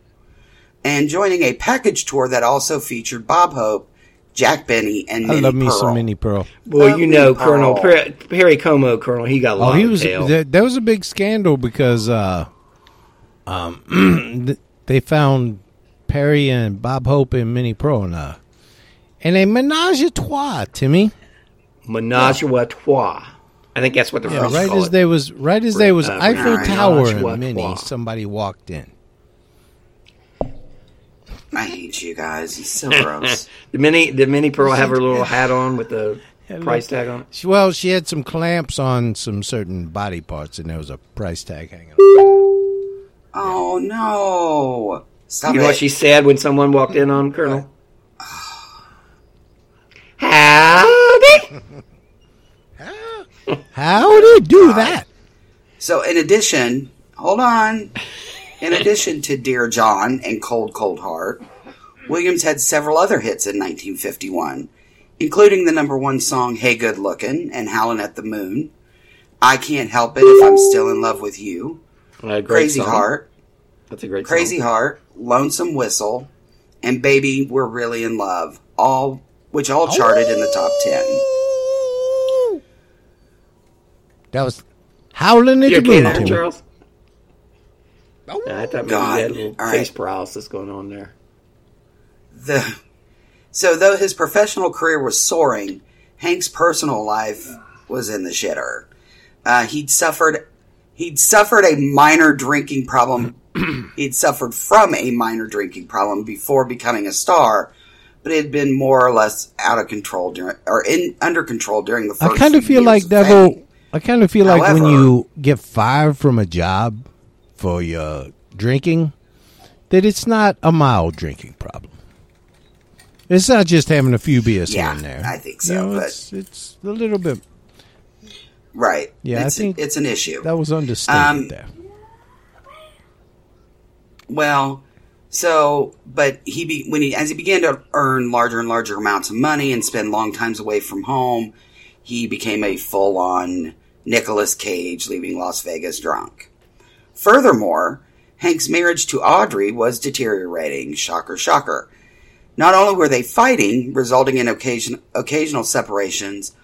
and joining a package tour that also featured Bob Hope, Jack Benny, and I Minnie love me Pearl. some Minnie Pearl. Well, Love you know, Pearl. Colonel Perry, Perry Como, Colonel, he got a Oh, he of was. tail. There, there was a big scandal because uh, um, they found Perry and Bob Hope and Minnie Pearl in a, in a menage a trois. Timmy, Menage a trois. I think that's what the yeah, right call as it. there was right as there was Uh, Eiffel menage Tower a and Minnie, trois. somebody walked in. I hate you guys. It's so gross. the mini did mini Pearl have her little hat on with the price tag on it? Well, she had some clamps on some certain body parts, and there was a price tag hanging. on oh no! Stop You know what she said when someone walked in on Colonel? Howdy! How did he do that? So, in addition, hold on. In addition to Dear John and Cold Cold Heart, Williams had several other hits in 1951, including the number one song Hey Good Lookin' and Howlin' at the Moon, I Can't Help It If I'm Still in Love with You, A great Crazy song. Heart, That's a great Crazy song. Heart, Lonesome Whistle, and Baby We're Really in Love, all which all charted in the top 10. That was howling at You the okay moon. there, Charles? Yeah, I thought maybe God. had a little All face right. paralysis going on there. The so though his professional career was soaring, Hank's personal life was in the shitter. Uh, he'd suffered he'd suffered a minor drinking problem. he'd suffered from a minor drinking problem before becoming a star, but it had been more or less out of control during or in under control during the first. I kind of feel like Devil. fame. I kind of feel like when you get fired from a job for your drinking, that it's not a mild drinking problem. It's not just having a few beers Yeah, here and there. I think You so, know, but- it's, it's a little bit. Right. Yeah, I it's, think it's an issue. That was understated Um, there. Well, so, but he be, when he as he began to earn larger and larger amounts of money and spend long times away from home, he became a full on Nicolas Cage, leaving Las Vegas drunk. Furthermore, Hank's marriage to Audrey was deteriorating. Shocker, shocker. Not only were they fighting, resulting in occasion, occasional separations,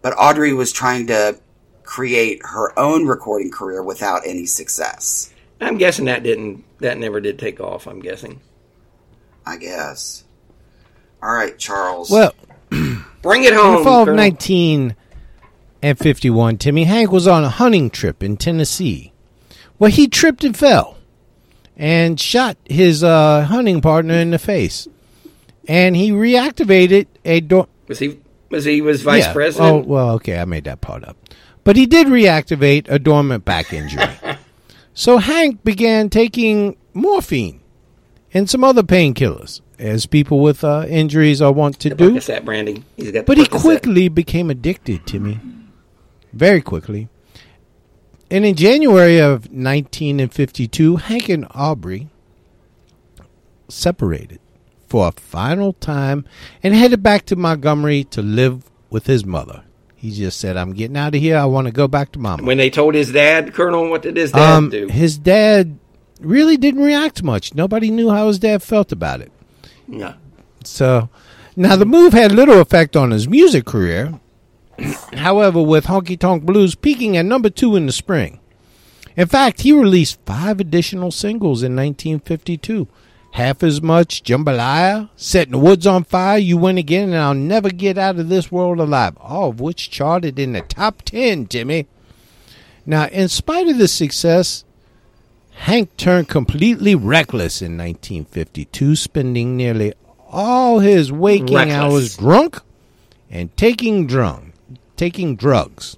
but Audrey was trying to create her own recording career without any success. I'm guessing that didn't that never did take off. I'm guessing. I guess. All right, Charles. Well, Bring it home. in home. the fall of Colonel. 1951, Timmy Hank was on a hunting trip in Tennessee, where he tripped and fell, and shot his uh, hunting partner in the face, and he reactivated a door. Was he was he was vice Yeah. president? Oh well, okay, I made that part up. But he did reactivate a dormant back injury. So Hank began taking morphine and some other painkillers, as people with uh, injuries are wont to do. Percocet brandy. He's got But he quickly became addicted to me. Very quickly. And in January of 1952, Hank and Audrey separated for a final time and headed back to Montgomery to live with his mother. He just said, "I'm getting out of here. I want to go back to mama." When they told his dad, Colonel, what did his dad um, do? his dad really didn't react much. Nobody knew how his dad felt about it. Yeah. So, now the move had little effect on his music career. However, with Honky Tonk Blues peaking at number two in the spring. In fact, he released five additional singles in 1952. Half as much, Jambalaya, Setting the Woods on Fire, You Win Again, and I'll Never Get Out of This World Alive, all of which charted in the top 10, Jimmy. Now, in spite of this success, Hank turned completely reckless in 1952, spending nearly all his waking Reckless. hours drunk and taking drunk, taking drugs.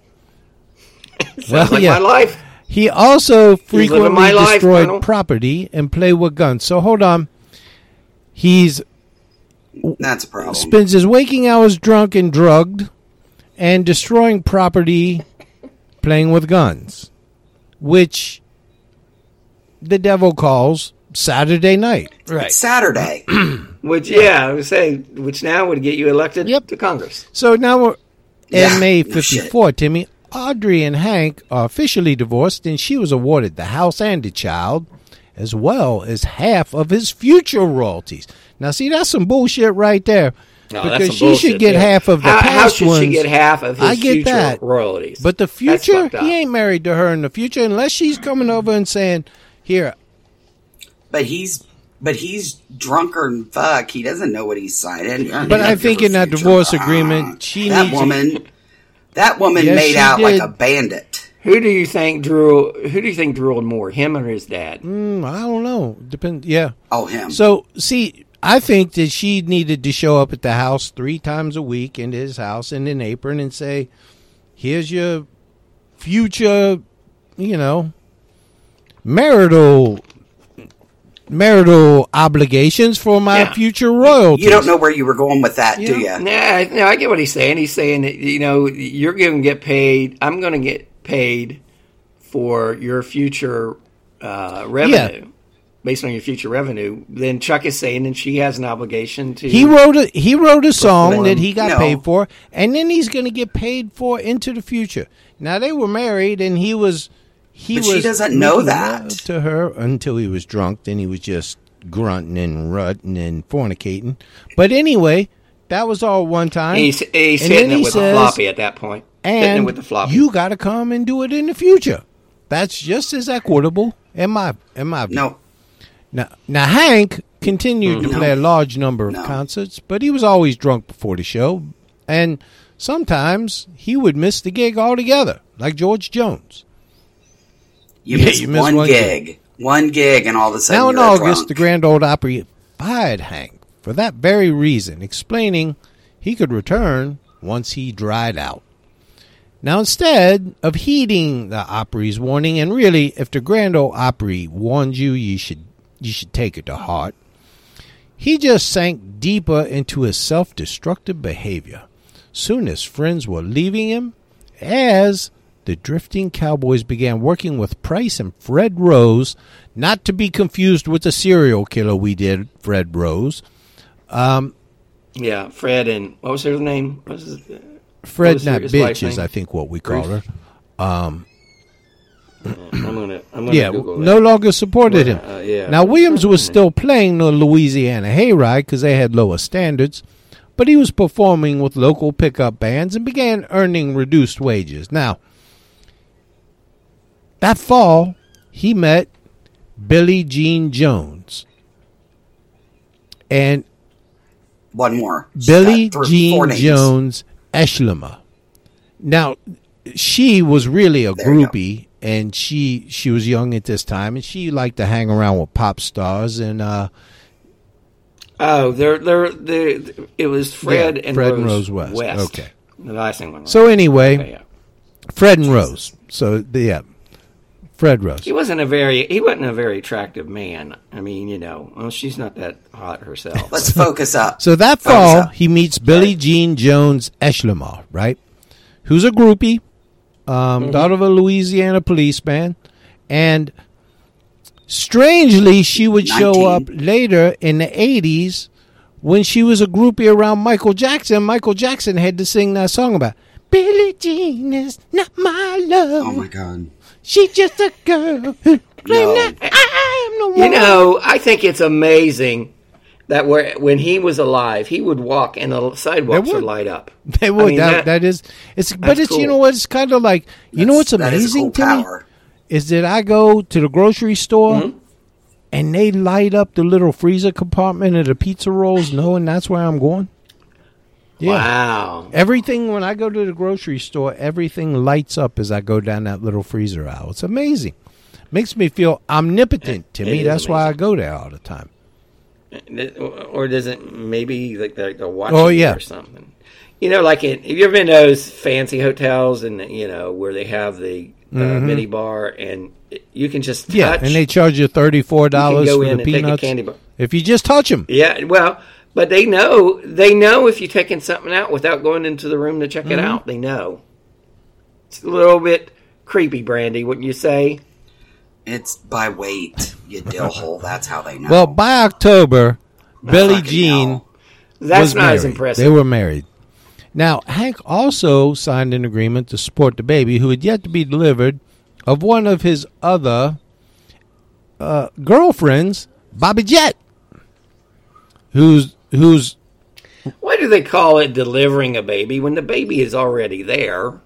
Sounds like my life. He also frequently my life, destroyed Colonel. property and played with guns. So hold on. He's That's a problem. spends his waking hours drunk and drugged and destroying property playing with guns, which the devil calls Saturday night. Right. It's Saturday. Which, yeah, I would say, which now would get you elected Yep. to Congress. So now we're Yeah, in May 54, Timmy. Audrey and Hank are officially divorced, and she was awarded the house and the child, as well as half of his future royalties. Now, see, that's some bullshit right there. No, because she bullshit should get there. half of the how, past how ones. she get half of his I get future that. royalties? But the future, he ain't married to her in the future unless she's coming over and saying, "Here, but he's but he's drunker than fuck. He doesn't know what he's signing. But I think in that divorce ah, agreement, she that needs- woman, that woman Yes, made she out like a bandit. Who do you think drew? Who do you think drooled more, him or his dad? mm, I don't know. Depend. Yeah. Oh, him. So, see, I think that she needed to show up at the house three times a week in his house in an apron and say, "Here's your future, you know, marital." Marital obligations for my Yeah. future royalties. you don't know where you were going with that, do you? Nah, I- no, I get what he's saying. He's saying that you know you're going to get paid. I'm going to get paid for your future uh, revenue, based on your future revenue. Then Chuck is saying, and she has an obligation to. He wrote a he wrote a song Perform. that he got No. paid for, and then he's going to get paid for into the future. Now they were married, and he was he But she doesn't know that. to her until he was drunk. Then he was just grunting and rutting and fornicating. But anyway, that was all one time. He's, he's And hitting then it he with says, the floppy at that point. and with the floppy. you got to come and do it in the future. That's just as equitable in my in my view. No, Now, now Hank continued to No. play a large number of No. concerts, but he was always drunk before the show, and sometimes he would miss the gig altogether, like George Jones. You Yeah, missed you missed one, one gig. One gig, and all of a sudden now in August, the Grand Ole Opry fired Hank for that very reason, explaining he could return once he dried out. Now, instead of heeding the Opry's warning, and really, if the Grand Ole Opry warned you, you should you should take it to heart. He just sank deeper into his self-destructive behavior. Soon his friends were leaving him, as the drifting cowboys began working with Price and Fred Rose, not to be confused with the serial killer we did, Fred Rose. Um, yeah, Fred and what was her name? What was his, uh, Fred, was not bitch, is? I think what we call her. Um, I'm gonna. I'm gonna Yeah, no longer supported him. Uh, yeah. Now Williams was still playing the Louisiana Hayride because they had lower standards, but he was performing with local pickup bands and began earning reduced wages. Now, that fall, he met Billie Jean Jones, and one more. She's Billie three- Jean. Jones Eshliman. Now, she was really a There groupie, and she she was young at this time, and she liked to hang around with pop stars. And uh, Oh, they're they're they. It was Fred Yeah, and Fred Rose, and Rose West. Okay. the last thing went so anyway, Okay, yeah. Fred and Rose. So yeah, Fred Rose. He wasn't a very he wasn't a very attractive man. I mean, you know, well, she's not that hot herself. Let's focus up. So that Focus fall, up. he meets Billie Jean Jones Eshliman, right? Who's a groupie, um, daughter of a Louisiana policeman, and strangely, she would show up later in the '80s when she was a groupie around Michael Jackson. Michael Jackson had to sing that song about Billie Jean is not my love. Oh my god. She's just a girl who No. claimed that I am the one. You know, I think it's amazing that where, when he was alive, he would walk and the sidewalks They would would. light up. They I would. mean, that, that is. It's. But that's it's. You know what? It's kind of like. You know what's That is a amazing cool to me is that I go to the grocery store. Mm-hmm. And they light up the little freezer compartment of the pizza rolls, knowing that's where I'm going. Yeah. Wow. Everything when I go to the grocery store, everything lights up as I go down that little freezer aisle. It's amazing. Makes me feel omnipotent. To It me, that's why I go there all the time. Or does it maybe like they're, they're watching Oh, yeah. or something? You know, like in, have you ever been to those fancy hotels and you know where they have the uh, mini bar and you can just touch. Mm-hmm. Yeah, and they charge you thirty four dollars for the and take a peanuts candy bar. if you just touch them. Yeah, well, but they know they know if you're taking something out without going into the room to check it Mm-hmm. out. They know. It's a little bit creepy, Brandy, wouldn't you say? It's by weight, you dill hole. That's how they know. Well, by October, Billie fucking Jean hell. That's was not married. as impressive. They were married. Now, Hank also signed an agreement to support the baby, who had yet to be delivered, of one of his other uh, girlfriends, Bobby Jett, who's who's Why do they call it delivering a baby when the baby is already there?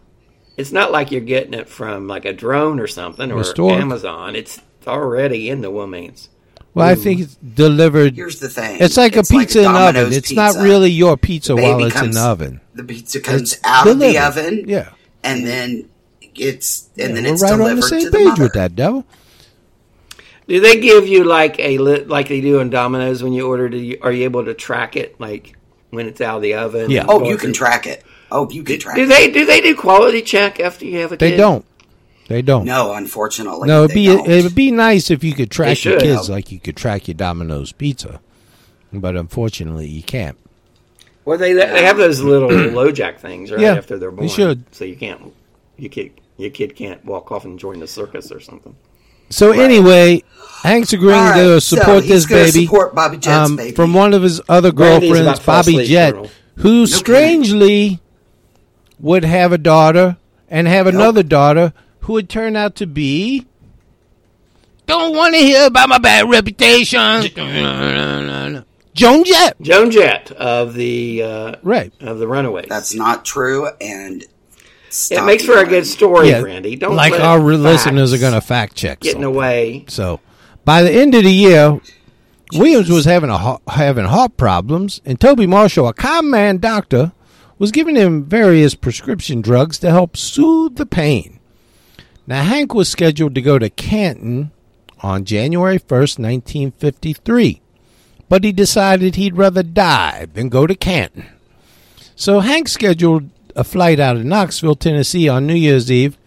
It's not like you're getting it from like a drone or something or store. Amazon. It's already in the woman's. well, I think it's delivered. Here's the thing. It's like It's a like pizza in the oven. Domino's It's not really your pizza while baby it's in the oven. The pizza comes It's out of the oven. Yeah. And then it's and then We're it's right delivered on the same to the page mother. with that, devil. Do they give you like a li- like they do in Domino's when you order? Do you, are you able to track it like when it's out of the oven? Yeah. Oh, you do- can track it. Oh, you can track Do it. they do they do quality check after you have a They kid? don't. They don't. No, unfortunately. No, it'd they be don't. it would be nice if you could track your should. kids like you could track your Domino's pizza, but unfortunately you can't. Well, they they have those little LoJack things right Yeah, after they're born. they born. should. So you can't you kid your kid can't walk off and join the circus or something. So anyway, Hank's agreeing All right, to so support he's this baby, support Bobby Jett's um, baby. from one of his other girlfriends, about to fall Bobby asleep, Jett, Colonel. who strangely would have a daughter and have another daughter who would turn out to be. Don't want to hear about my bad reputation. Joan Jett, Joan Jett of the uh, right? of the Runaways. That's not true, and it makes for a good story, Yeah, Brandy. Don't like let our facts listeners are going to fact check. getting something. away. So, by the end of the year, Williams was having a having heart problems, and Toby Marshall, a common man doctor, was giving him various prescription drugs to help soothe the pain. Now, Hank was scheduled to go to Canton on January first, nineteen fifty three, but he decided he'd rather die than go to Canton. So Hank scheduled a flight out of Knoxville, Tennessee, on New Year's Eve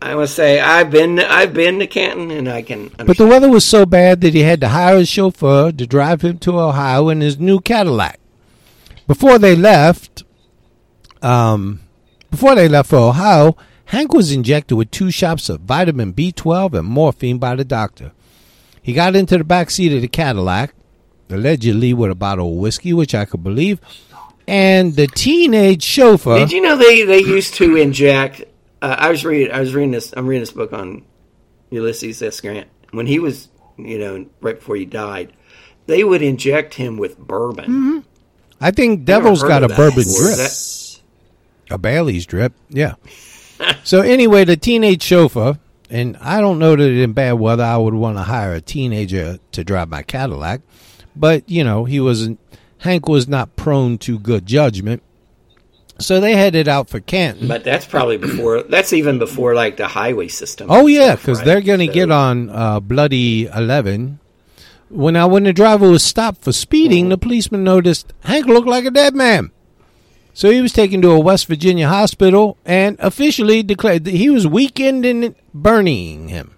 I must say I've been I've been to Canton and I can. But the weather was so bad that he had to hire a chauffeur to drive him to Ohio in his new Cadillac. Before they left, um, before they left for Ohio, Hank was injected with two shots of vitamin B12 and morphine by the doctor. He got into the back seat of the Cadillac, allegedly with a bottle of whiskey, which I could believe, and the teenage chauffeur. Did you know they, they used to inject? Uh, I was reading I was reading this I'm reading this book on Ulysses S. Grant when he was you know right before he died. They would inject him with bourbon. I think Devil's got a bourbon drip. That- A Bailey's drip, yeah. so anyway, the teenage chauffeur, and I don't know that in bad weather I would want to hire a teenager to drive my Cadillac, but you know he wasn't. Hank was not prone to good judgment, so they headed out for Canton. But that's probably before. That's even before like the highway system. Oh yeah, because right? they're going to So- get on uh, bloody eleven. When I when the driver was stopped for speeding, Mm-hmm. the policeman noticed Hank looked like a dead man. So he was taken to a West Virginia hospital and officially declared that he was weakened and burning him.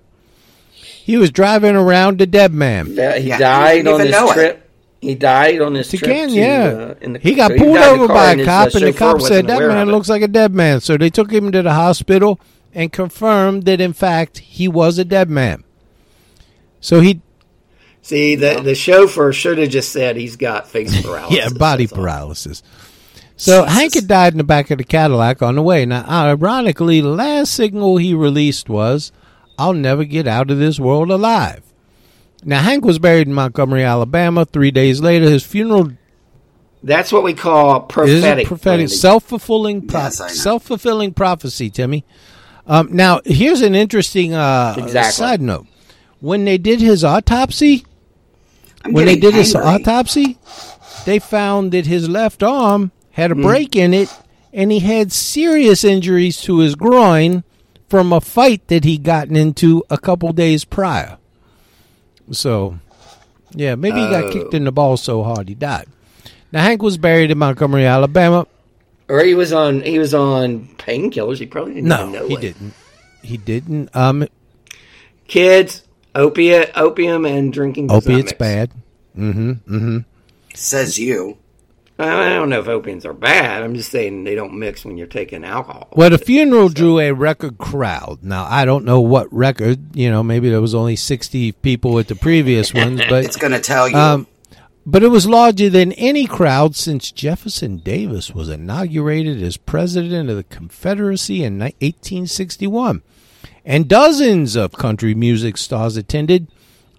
He was driving around a dead man. Yeah, he Yeah, died you on this trip. it. Trip. He died on this To trip. Canton, to, yeah. uh, in the, he got so pulled died in the over by a cop, uh, and the cop said that man looks like a dead man. So they took him to the hospital and confirmed that in fact he was a dead man. So he See, the the chauffeur should have just said he's got face paralysis. yeah, body paralysis. So Hank had died in the back of the Cadillac on the way. Now, ironically, the last single he released was "I'll Never Get Out of This World Alive." Now, Hank was buried in Montgomery, Alabama. Three days later, his funeral That's what we call is prophetic. prophetic, self fulfilling, Yes, self fulfilling prophecy. Timmy. Um, now, here's an interesting uh, Exactly. side note. When they did his autopsy, I'm when they getting did his autopsy, they found that his left arm had a Hmm. break in it, and he had serious injuries to his groin from a fight that he gotten into a couple days prior. So, yeah, maybe he got kicked in the ball so hard he died. Now Hank was buried in Montgomery, Alabama. Or he was on he was on painkillers. He probably didn't No, know he it. didn't. He didn't. Um, Kids, opiate, opium, and drinking. opiates bad. Mm-hmm. Mm-hmm. Says you. I don't know if opiates are bad. I'm just saying they don't mix when you're taking alcohol. Well, the funeral drew a record crowd. Now I don't know what record. You know, maybe there was only sixty people at the previous ones, but It's going to tell you. Um, but it was larger than any crowd since Jefferson Davis was inaugurated as president of the Confederacy in 1861. And dozens of country music stars attended,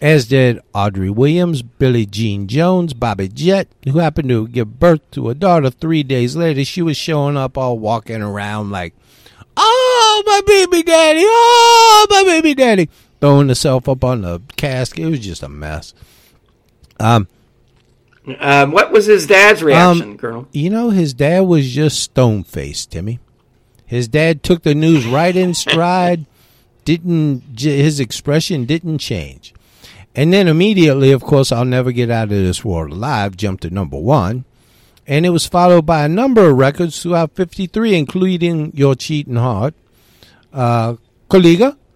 as did Audrey Williams, Billie Jean Jones, Bobby Jett, who happened to give birth to a daughter three days later. She was showing up all walking around like, Oh, my baby daddy! Oh, my baby daddy! Throwing herself up on the casket. It was just a mess. Um, Um, what was his dad's reaction, Colonel? you know, his dad was just stone faced, Timmy. His dad took the news right in stride. Didn't his expression didn't change, and then immediately, of course, I'll never get out of this world alive. Jumped to number one, and it was followed by a number of records throughout '53, including "Your Cheating Heart," uh,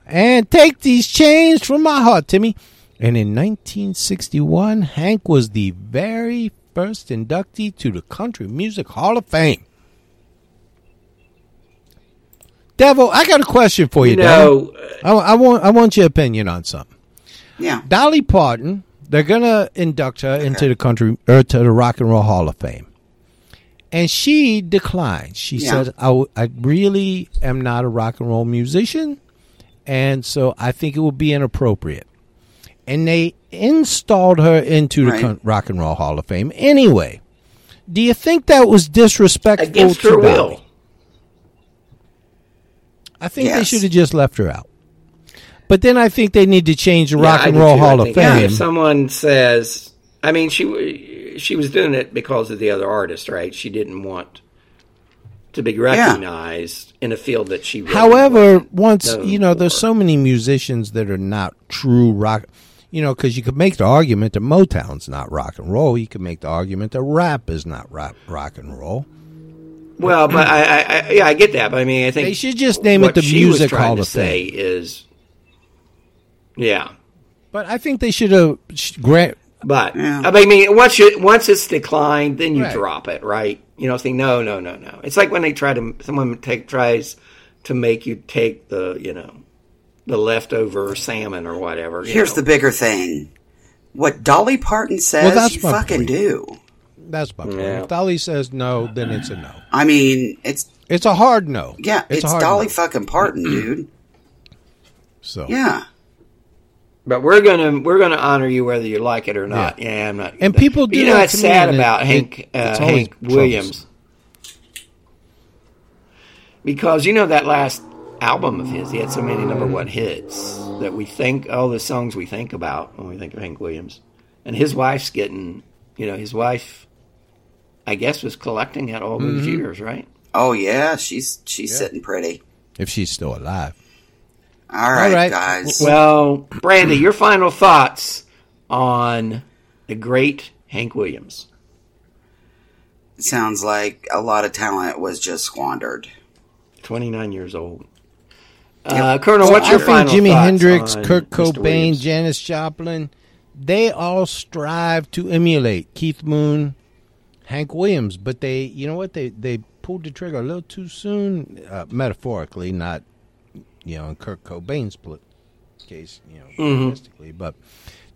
and "Take These Chains from My Heart," Timmy. And in 1961, Hank was the very first inductee to the Country Music Hall of Fame. Devil, I got a question for you, You Devil. I, I want I want your opinion on something. Yeah. Dolly Parton, they're gonna induct her into the country or to the Rock and Roll Hall of Fame, and she declined. She Yeah. said, I, w- "I really am not a rock and roll musician, and so I think it would be inappropriate." And they installed her into the Right. con- Rock and Roll Hall of Fame anyway. Do you think that was disrespectful against to her Dolly? will. I think they should have just left her out. But then I think they need to change the Yeah, Rock I and Roll too. Hall of think, yeah, Fame. if someone says, I mean, she she was doing it because of the other artist, right? She didn't want to be recognized in a field that she. Really However, wasn't once known you know, there's so many musicians that are not true rock. You know, because you could make the argument that Motown's not rock and roll. You could make the argument that rap is not rock, rock and roll. Well, but I, I, I, yeah, I get that. But I mean, I think They should just name it what the Music Hall to of say Fame. is, yeah. But I think they should have grant. But Yeah. I mean, once you once it's declined, then you Right. drop it, right? You know, think no, no, no, no. It's like when they try to someone take tries to make you take the you know the leftover salmon or whatever. Here's know. the bigger thing. What Dolly Parton says, Well, that's you fucking point. do. That's my point. Yeah. If Dolly says no, then it's a no. I mean, it's It's a hard no. yeah, it's, a hard Dolly no. fucking Parton, dude. So Yeah. But we're gonna we're gonna honor you whether you like it or not. Yeah, I'm not. And people do you know that that's to me, sad and it- about it- Hank uh, it's always Hank Williams because you know that last album of his, he had so many number one hits that we think all the songs we think about when we think of Hank Williams, and his wife's getting, you know, his wife, I guess, was collecting at all Mm-hmm. those years, right? Oh yeah, she's she's sitting pretty. if she's still alive, All right, right. guys. Well, Brandy, your final thoughts on the great Hank Williams? It Sounds like a lot of talent was just squandered. 29 years old. Uh, Colonel, what's I your think final Jimi thoughts Hendrix, Kurt Cobain, Williams? Janis Joplin, they all strive to emulate Keith Moon, Hank Williams, but they, you know what, they they pulled the trigger a little too soon, uh, metaphorically, not you know in Kurt Cobain's case, you know, Mm-hmm. realistically, but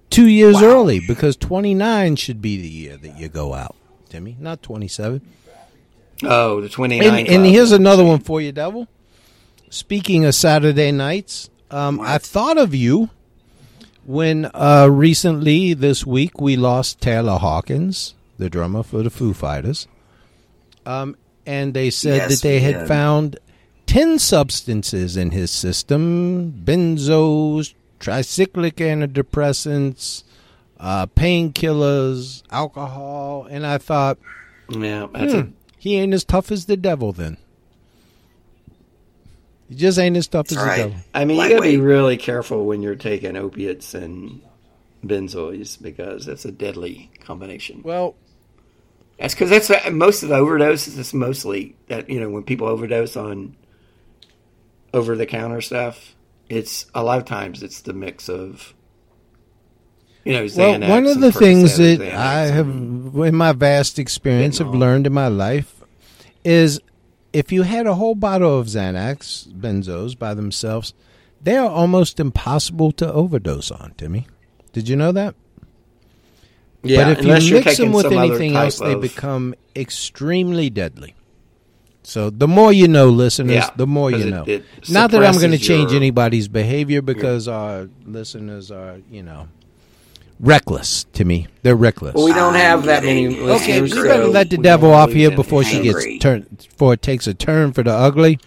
two years early because twenty nine should be the year that you go out, Timmy, not twenty seven. Oh, the 29 And, and here's another one for you, Devil. Speaking of Saturday nights, um, I thought of you when uh, recently this week we lost Taylor Hawkins, the drummer for the Foo Fighters. Um, and they said Yes, that they had found 10 substances in his system benzos, tricyclic antidepressants, uh, painkillers, alcohol. And I thought, Yeah, that's Hmm. He ain't as tough as the devil then. He just ain't as tough as That's the devil. I mean, you got to be really careful when you're taking opiates and benzoids because that's a deadly combination. Well, That's because that's uh, most of the overdoses. It's mostly that you know when people overdose on over the counter stuff. It's a lot of times it's the mix of you know well, one of the things that Xanax I have, in my vast experience, have learned in my life is if you had a whole bottle of Xanax, benzos by themselves, they are almost impossible to overdose on, Timmy. Did you know that? yeah, but if you mix them with anything else, they become extremely deadly. So the more you know, listeners, Yeah, the more you it- know. it Not that I'm going to change your- anybody's behavior because our listeners are, you know, reckless to me. They're reckless. Well, we don't have that many Okay, listeners. okay, you so better let the devil off here any. before she gets Angry. turned, before it takes a turn for the ugly.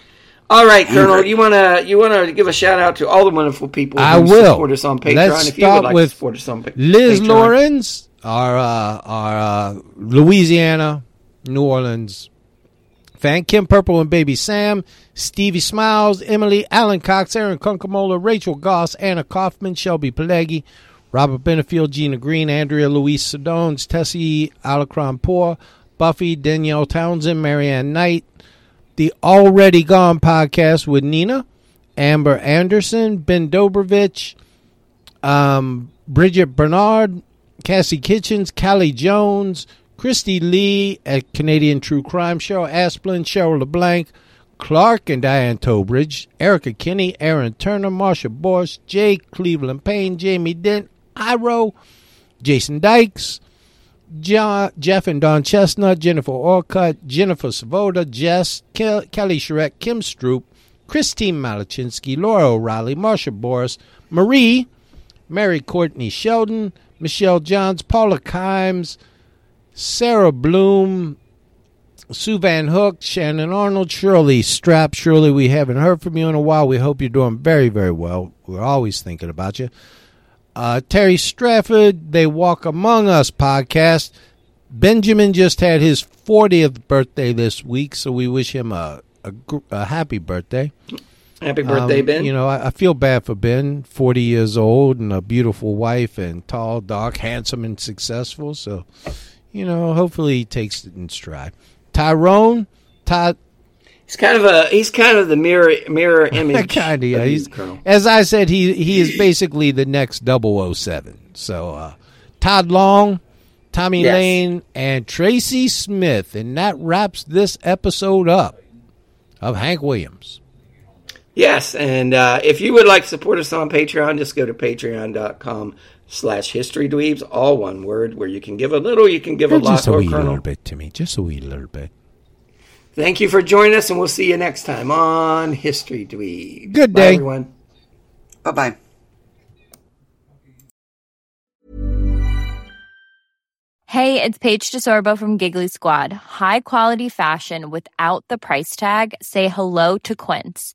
All right, Colonel, you wanna you wanna give a shout out to all the wonderful people who I will. support us on Patreon. Let's if you would start like with to support us on Pa- Liz Patreon. Lawrence, our uh, our uh, Louisiana, New Orleans fan, Kim Purple and Baby Sam, Stevie Smiles, Emily Allen Cox, Aaron Kunkamola, Rachel Goss, Anna Kaufman, Shelby Pelegi, Robert Benefield, Gina Green, Andrea Louise Sedones, Tessie Alacron Poor, Buffy, Danielle Townsend, Marianne Knight, the Already Gone podcast with Nina, Amber Anderson, Ben Dobrovich, um, Bridget Bernard, Cassie Kitchens, Callie Jones, Kristi Lee at Canadian True Crime Show, Asplin, Cheryl LeBlanc, Clark and Diane Tobridge, Erica Kinney, Aaron Turner, Marsha Bosch, Jake Cleveland Payne, Jamie Dent, Iro, Jason Dykes, John, Jeff and Don Chestnut, Jennifer Orcutt, Jennifer Savoda, Jess, Ke- Kelly Shrek, Kim Stroop, Christine Malachinsky, Laura O'Reilly, Marsha Boris, Marie, Mary Courtney Sheldon, Michelle Johns, Paula Kimes, Sarah Bloom, Sue Van Hook, Shannon Arnold, Shirley Strap. Shirley, we haven't heard from you in a while. We hope you're doing very, very well. We're always thinking about you. Uh, Terry Strafford, They Walk Among Us podcast. Benjamin just had his 40th birthday this week, so we wish him a, a, a happy birthday. Happy birthday, Um, Ben. You know, I, I feel bad for Ben, 40 years old and a beautiful wife and tall, dark, handsome, and successful. So, you know, hopefully he takes it in stride. Tyrone, Ty, he's kind of a he's kind of the mirror mirror image. kind of, yeah. He's, Colonel. as I said, he he is basically the next 007. So, uh, Todd Long, Tommy Yes. Lane, and Tracy Smith. And that wraps this episode up of Hank Williams. Yes, and uh, if you would like to support us on Patreon, just go to patreon.com slash history dweebs, all one word, where you can give a little, you can give a lot, Just a or wee Colonel. little bit to me. Just a wee little bit. Thank you for joining us, and we'll see you next time on History Dweebs. Good Bye, day. everyone. Bye bye. Hey, it's Paige DeSorbo from Giggly Squad. High quality fashion without the price tag. Say hello to Quince.